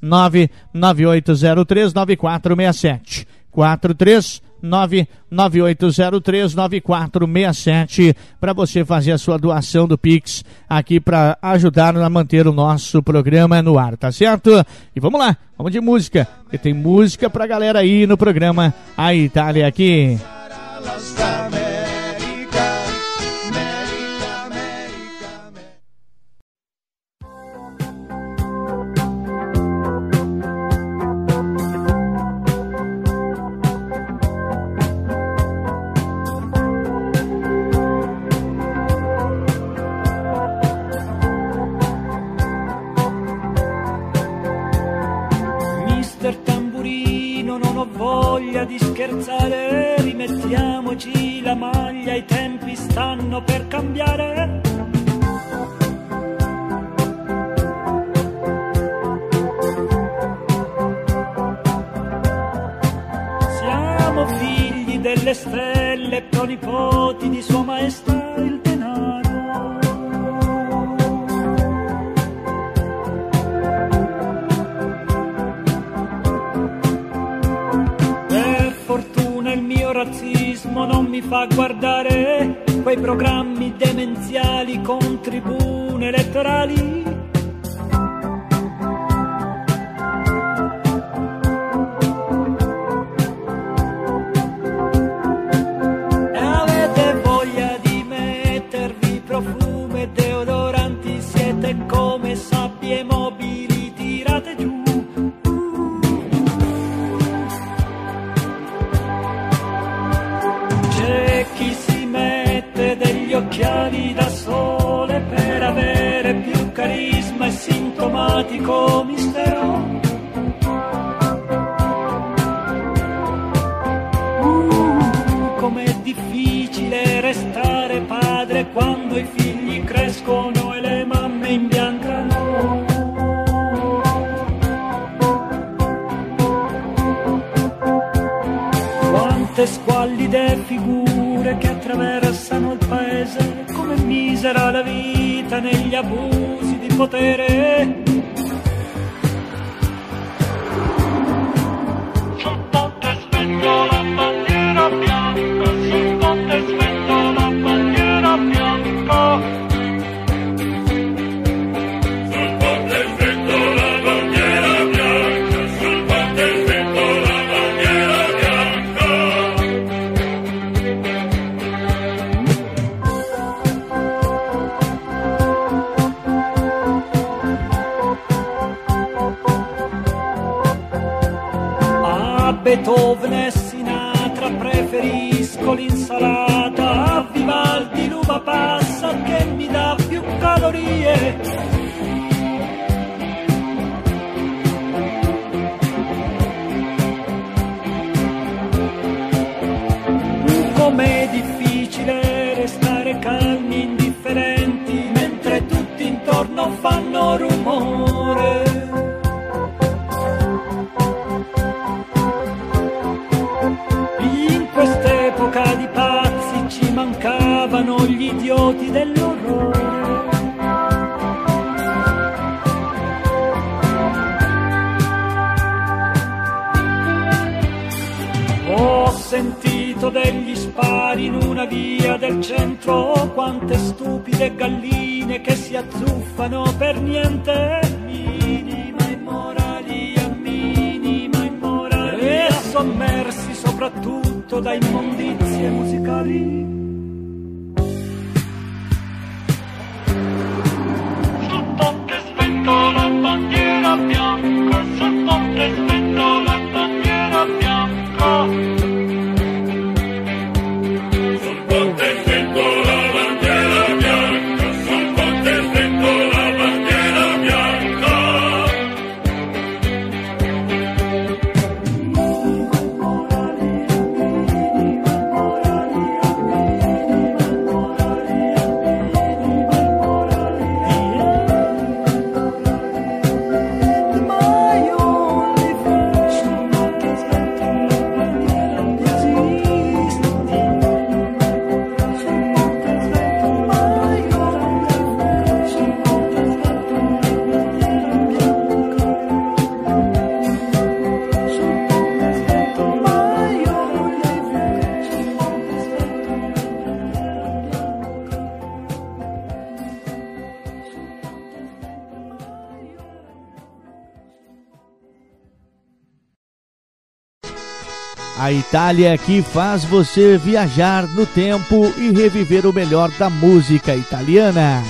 43998039467. 43998039467 para você fazer a sua doação do Pix aqui para ajudar a manter o nosso programa no ar, tá certo? E vamos lá, vamos de música, porque tem música pra galera aí no programa A Itália aqui. Mi fa guardare quei programmi demenziali con tribune elettorali. Sintomatico mistero. Uh, com'è difficile restare padre quando i figli crescono e le mamme imbiancano. Quante squallide figure che attraversano il paese, come misera la vita negli abusi di potere. Sentito degli spari in una via del centro, quante stupide galline che si azzuffano per niente. Minima immoralia, minima immoralia. E sommersi soprattutto da immondizie musicali. Sul ponte spento la bandiera bianca, sul ponte spento la bandiera bianca. Itália que faz você viajar no tempo e reviver o melhor da música italiana.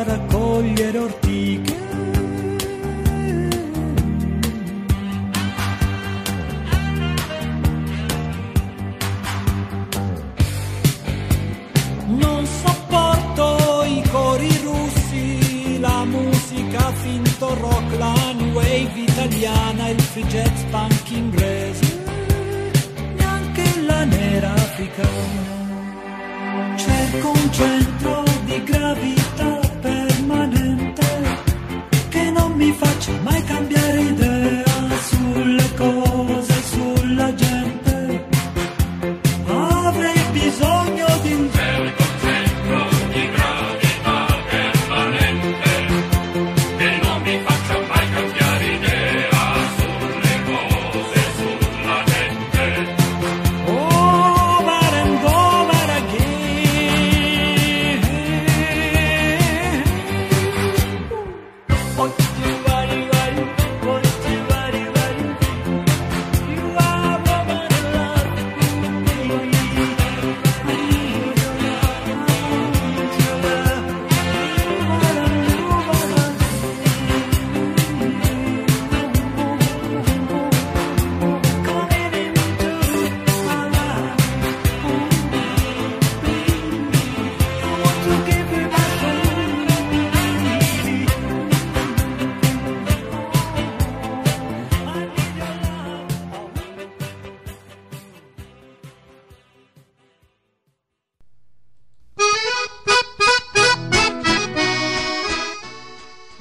Scherzava a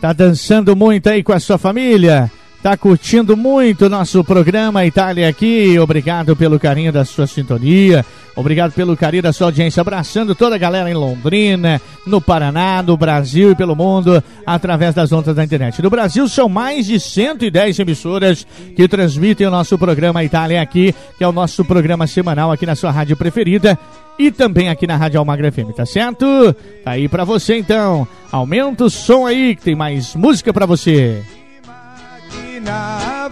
Tá dançando muito aí com a sua família? Tá curtindo muito o nosso programa Itália aqui? Obrigado pelo carinho da sua sintonia. Obrigado pelo carinho da sua audiência. Abraçando toda a galera em Londrina, no Paraná, no Brasil e pelo mundo, através das ondas da internet. No Brasil são mais de 110 emissoras que transmitem o nosso programa Itália aqui, que é o nosso programa semanal aqui na sua rádio preferida e também aqui na Rádio Almagra FM, tá certo? Tá aí pra você então. Aumenta o som aí que tem mais música pra você. a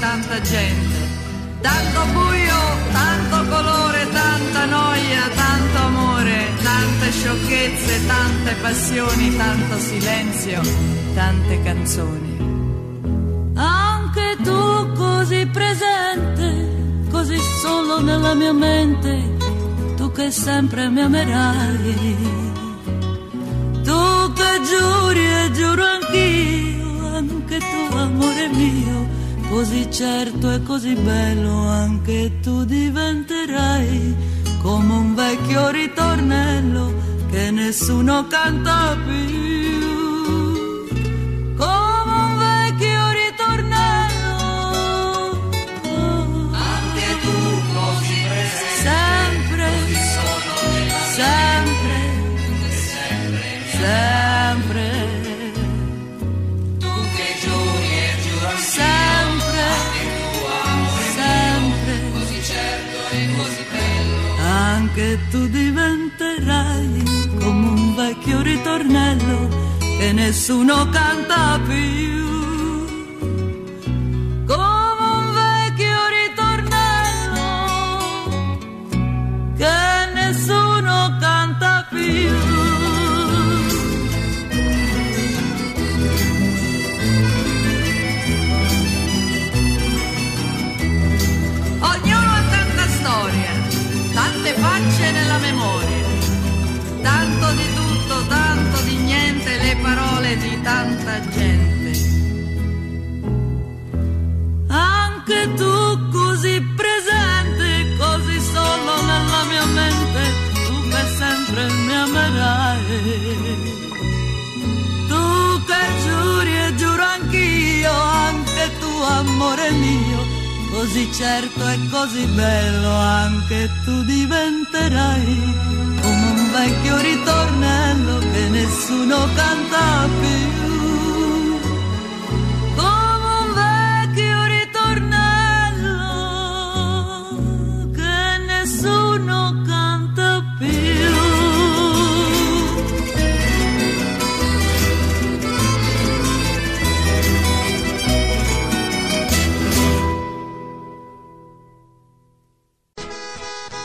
tanta gente. Tanto buio, tanto colore, tanta noia, tanto amore, tante sciocchezze, tante passioni, tanto silenzio, tante canzoni. Anche tu così presente, così solo nella mia mente, tu che sempre mi amerai. Tu che giuri e giuro anch'io, anche tu amore mio, così certo e così bello, anche tu diventerai come un vecchio ritornello che nessuno canta più. Come un vecchio ritornello. Anche tu così presente. Sempre. Sempre. Sempre. Tu diventerai come un vecchio ritornello che nessuno canta più. Amore mio, così certo e così bello, anche tu diventerai come un vecchio ritornello che nessuno canta più.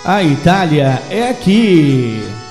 A Itália é aqui.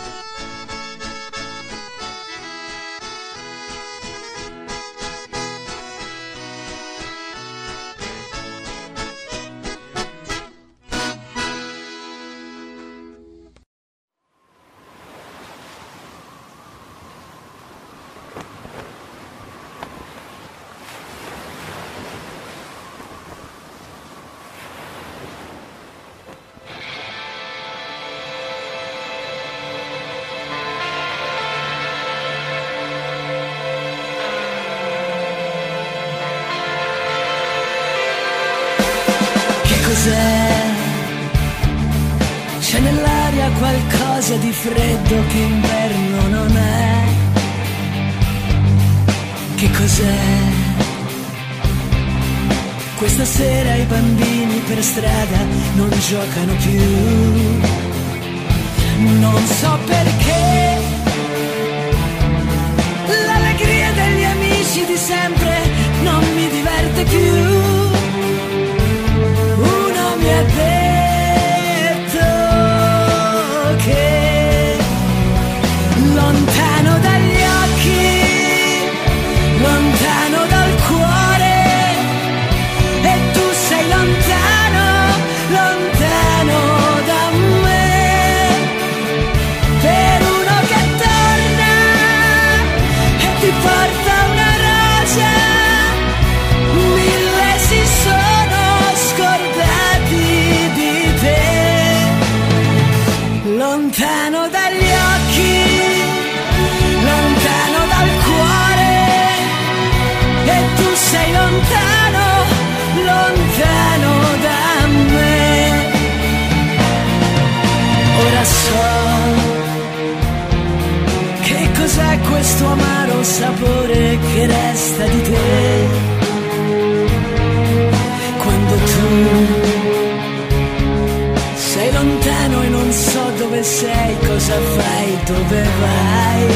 dove vai.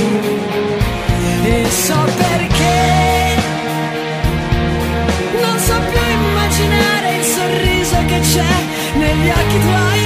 E so perché. Non so più immaginare il sorriso che c'è negli occhi tuoi.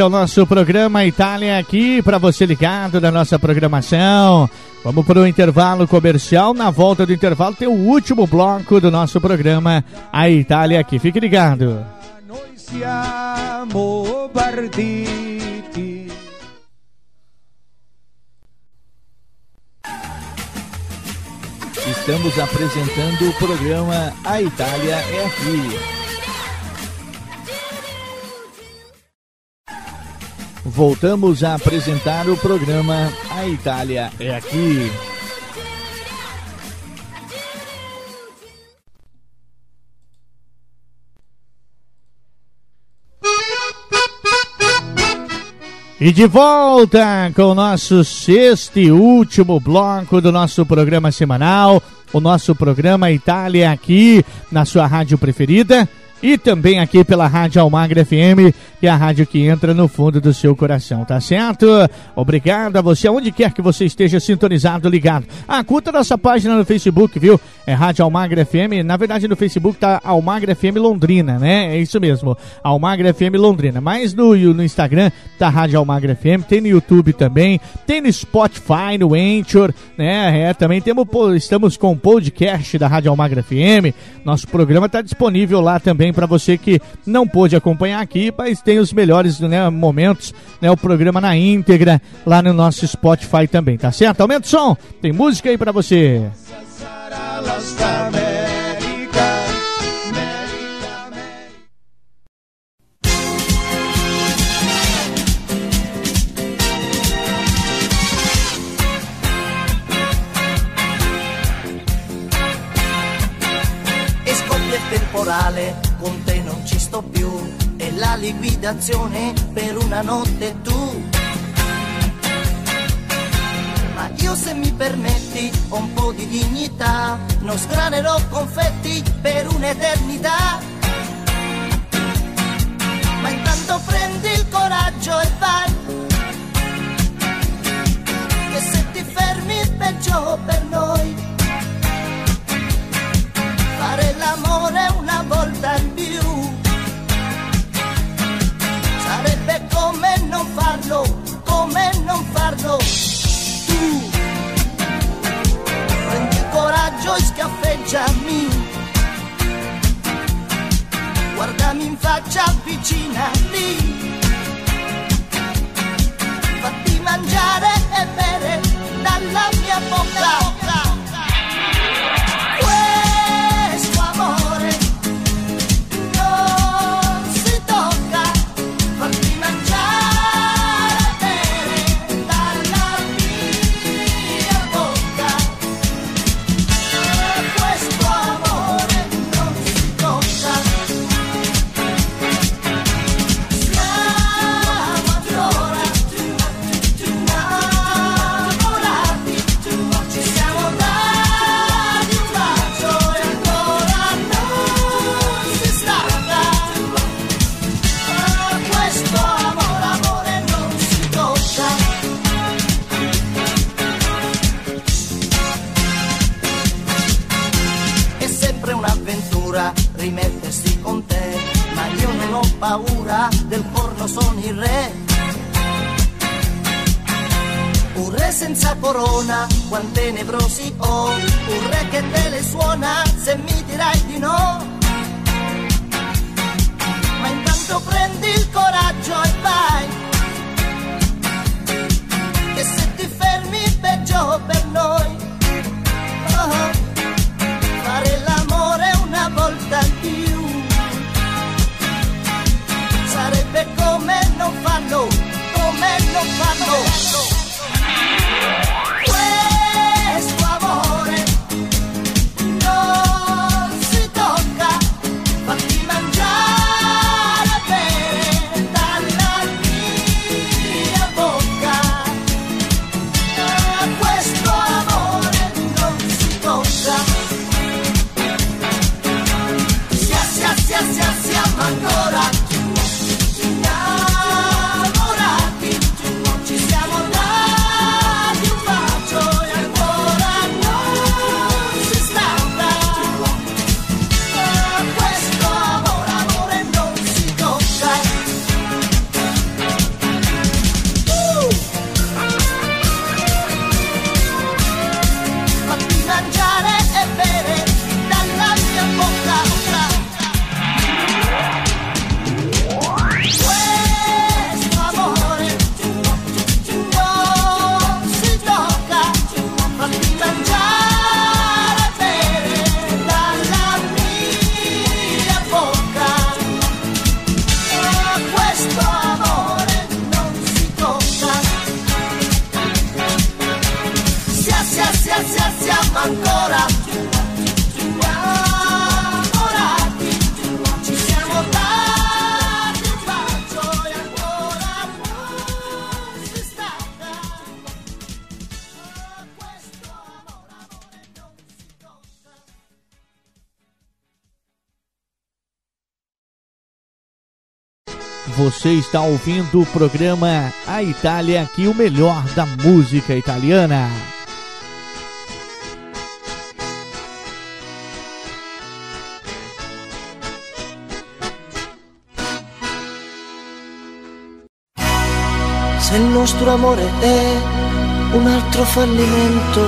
É o nosso programa Itália aqui para você ligado da nossa programação. Vamos para o intervalo comercial. Na volta do intervalo tem o último bloco do nosso programa A Itália aqui. Fique ligado. Estamos apresentando o programa A Itália é Aqui. Voltamos a apresentar o programa A Itália é Aqui. E de volta com o nosso sexto e último bloco do nosso programa semanal, o nosso programa Itália aqui na sua rádio preferida e também aqui pela Rádio Almagra FM, que é a rádio que entra no fundo do seu coração, tá certo? Obrigado a você, onde quer que você esteja sintonizado, ligado. Ah, curta nossa página no Facebook, viu? É Rádio Almagra FM, na verdade no Facebook tá Almagra FM Londrina, né? É isso mesmo, Almagra FM Londrina. Mas no, no Instagram tá Rádio Almagra FM, tem no YouTube também, tem no Spotify, no Anchor, né? É, também temos, estamos com o podcast da Rádio Almagra FM. Nosso programa tá disponível lá também para você que não pôde acompanhar aqui, mas tem os melhores né, momentos, né? O programa na íntegra lá no nosso Spotify também, tá certo? Aumenta o som, tem música aí para você. Temporale, con te non ci sto più, e la liquidazione per una notte tu. Ma io se mi permetti ho un po' di dignità, non sgranerò confetti per un'eternità. Ma intanto prendi il coraggio e vai, che se ti fermi peggio per noi fare l'amore una volta in non farlo, come non farlo. Tu prendi il coraggio e scaffeggiami. Guardami in faccia, avvicinati. Fatti mangiare e bere dalla mia bocca. Você está ouvindo o programa A Itália aqui, o melhor da música italiana. Se il nostro amore è un altro fallimento,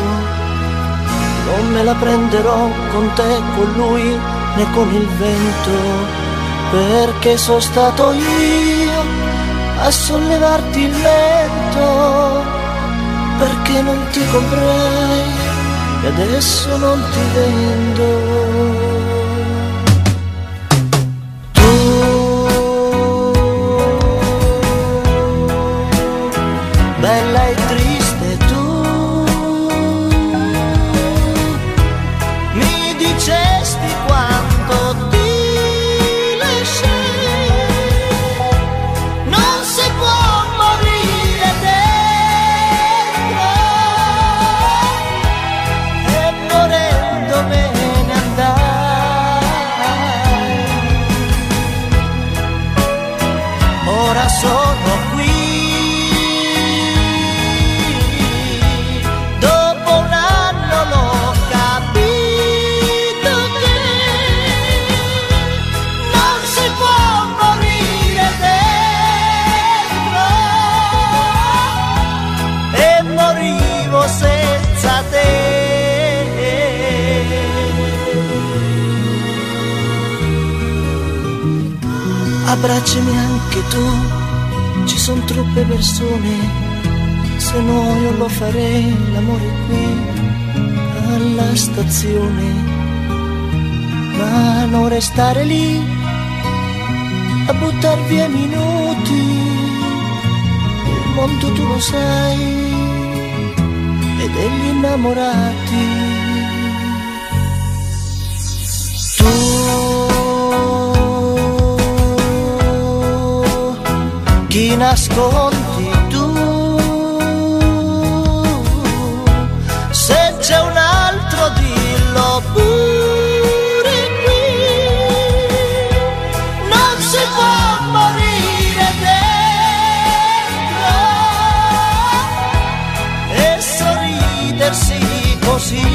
non me la prenderò con te, con lui né con il vento, perché sono stato io a sollevarti il mento, perché non ti comprai e adesso non ti vendo. Abbracciami anche tu, ci sono troppe persone se no io lo farei l'amore qui alla stazione. Ma non restare lì a buttar via minuti il mondo tu lo sai e degli innamorati chi nascondi tu. Se c'è un altro dillo pure qui. Non si può morire dentro e sorridersi così.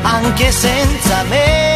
Anche senza me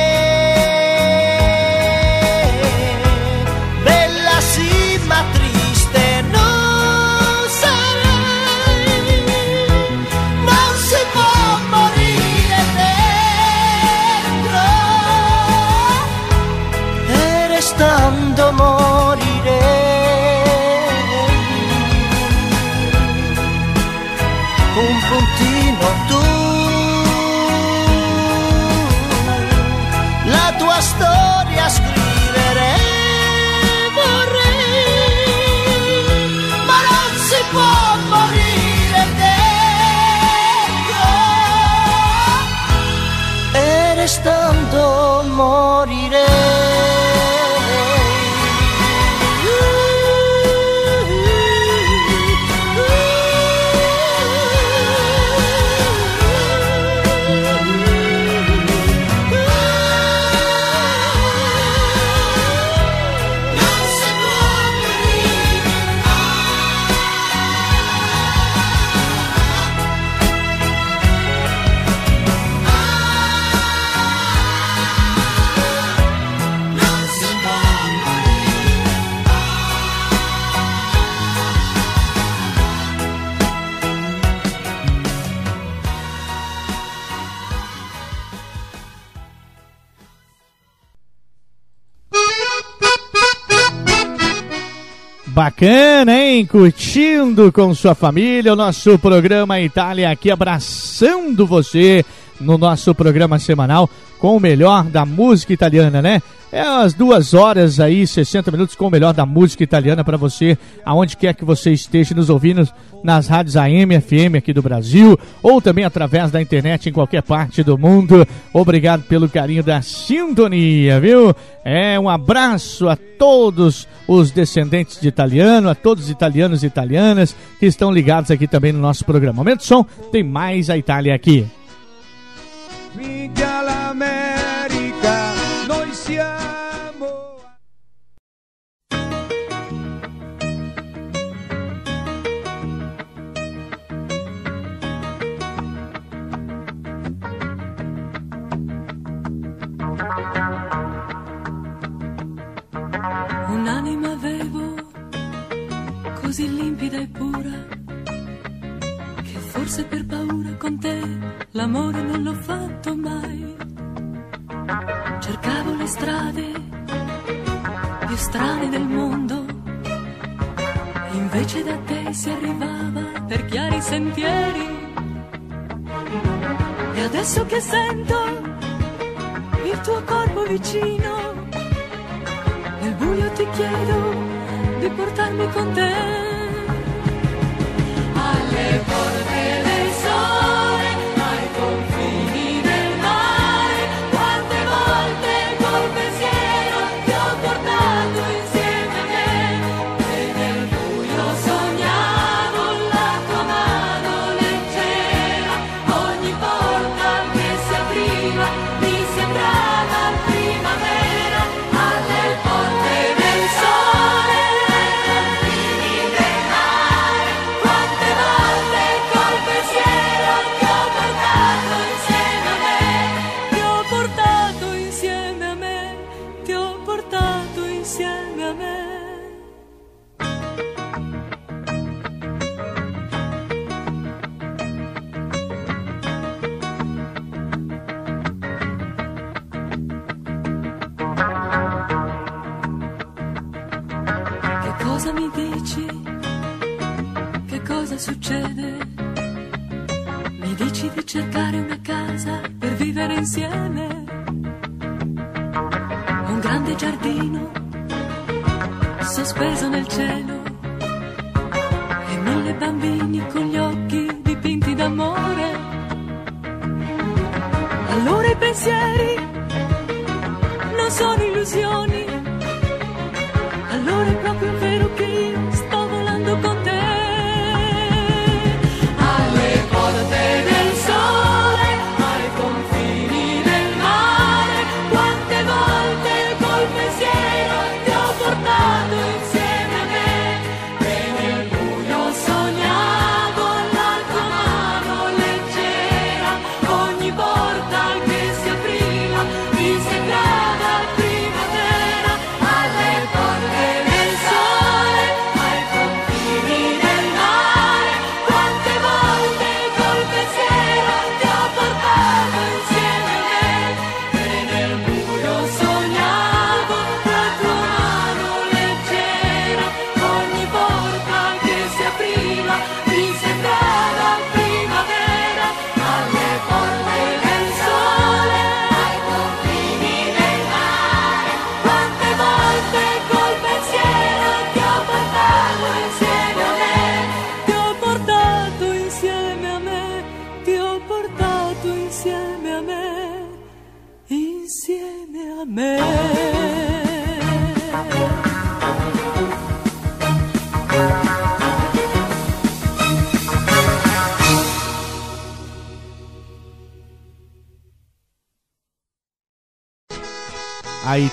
Bacana, hein? Curtindo com sua família o nosso programa Itália aqui, abraçando você no nosso programa semanal com o melhor da música italiana, né? É as duas horas aí, 60 minutos com o melhor da música italiana para você, aonde quer que você esteja nos ouvindo, nas rádios AM, FM aqui do Brasil, ou também através da internet em qualquer parte do mundo. Obrigado pelo carinho da sintonia, viu? É um abraço a todos os descendentes de italiano, a todos os italianos e italianas que estão ligados aqui também no nosso programa. Momento som, tem mais a Itália aqui. Finché all'America noi siamo. Un'anima avevo così limpida e pura forse per paura con te l'amore non l'ho fatto mai. Cercavo le strade più strane del mondo, invece da te si arrivava per chiari sentieri. E adesso che sento il tuo corpo vicino, nel buio ti chiedo di portarmi con te. Alle porte del sole, sospeso nel cielo e mille bambini con gli occhi dipinti d'amore. Allora i pensieri non sono illusioni. Allora è proprio vero che io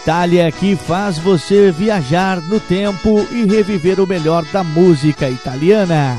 Itália que faz você viajar no tempo e reviver o melhor da música italiana.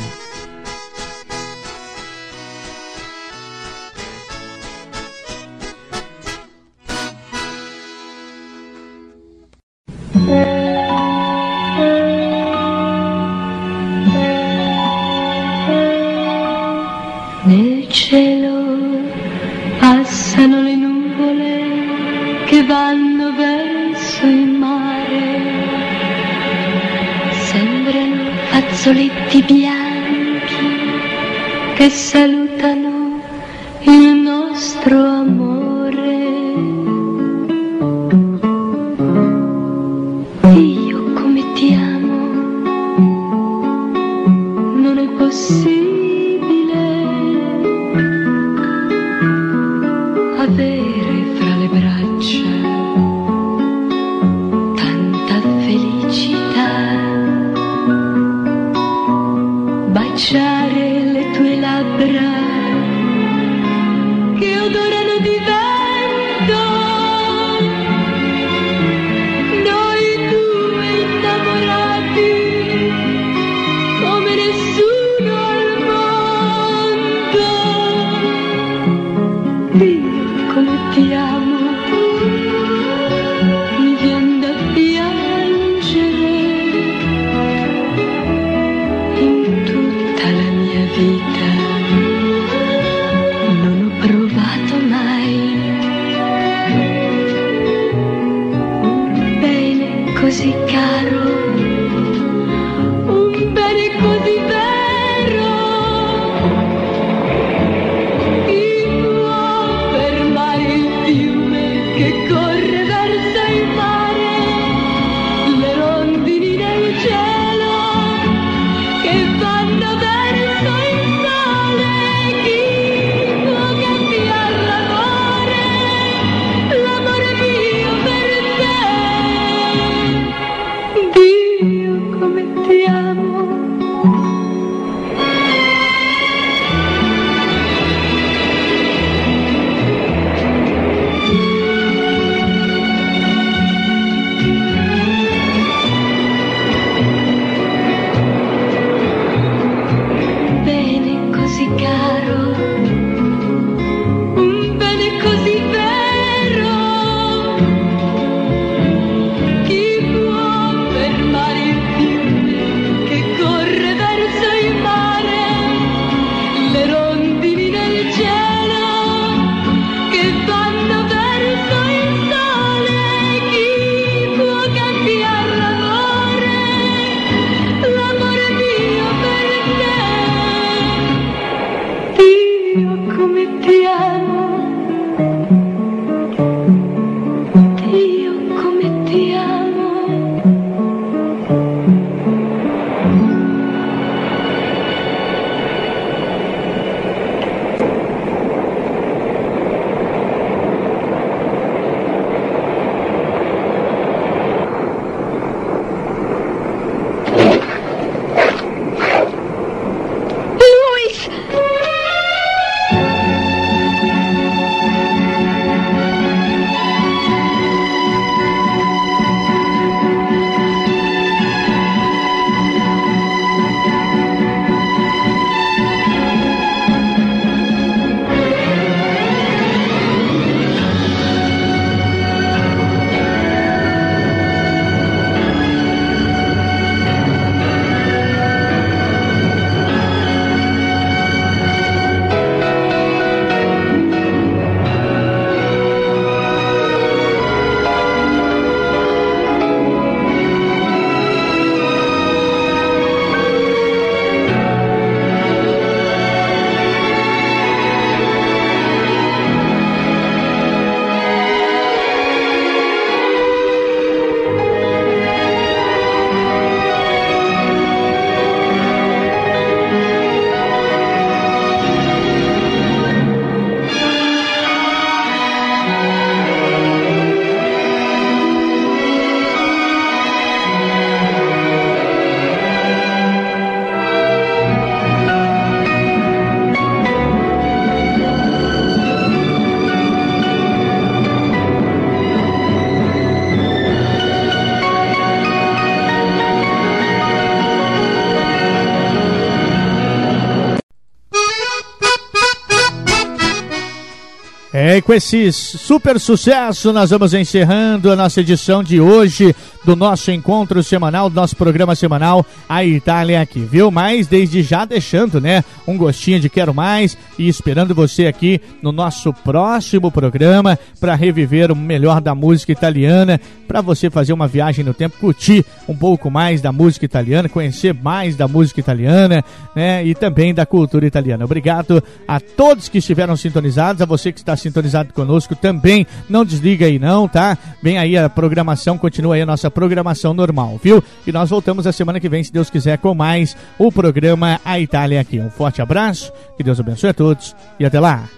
Com esse super sucesso, nós vamos encerrando a nossa edição de hoje do nosso encontro semanal, do nosso programa semanal, a Itália aqui, viu? Mas desde já deixando, né, um gostinho de quero mais e esperando você aqui no nosso próximo programa para reviver o melhor da música italiana, para você fazer uma viagem no tempo, curtir um pouco mais da música italiana, conhecer mais da música italiana, né, e também da cultura italiana. Obrigado a todos que estiveram sintonizados, a você que está sintonizado conosco também. Não desliga aí não, tá? Vem aí a programação, continua aí a nossa programação normal, viu? E nós voltamos a semana que vem, se Deus quiser, com mais o programa A Itália aqui. Um forte abraço, que Deus abençoe a todos e até lá.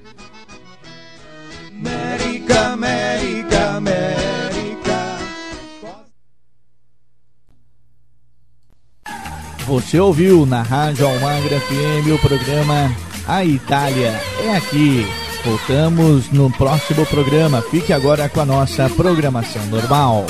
América, América, América. Você ouviu na Rádio Almagra FM o programa A Itália é aqui. Voltamos no próximo programa. Fique agora com a nossa programação normal.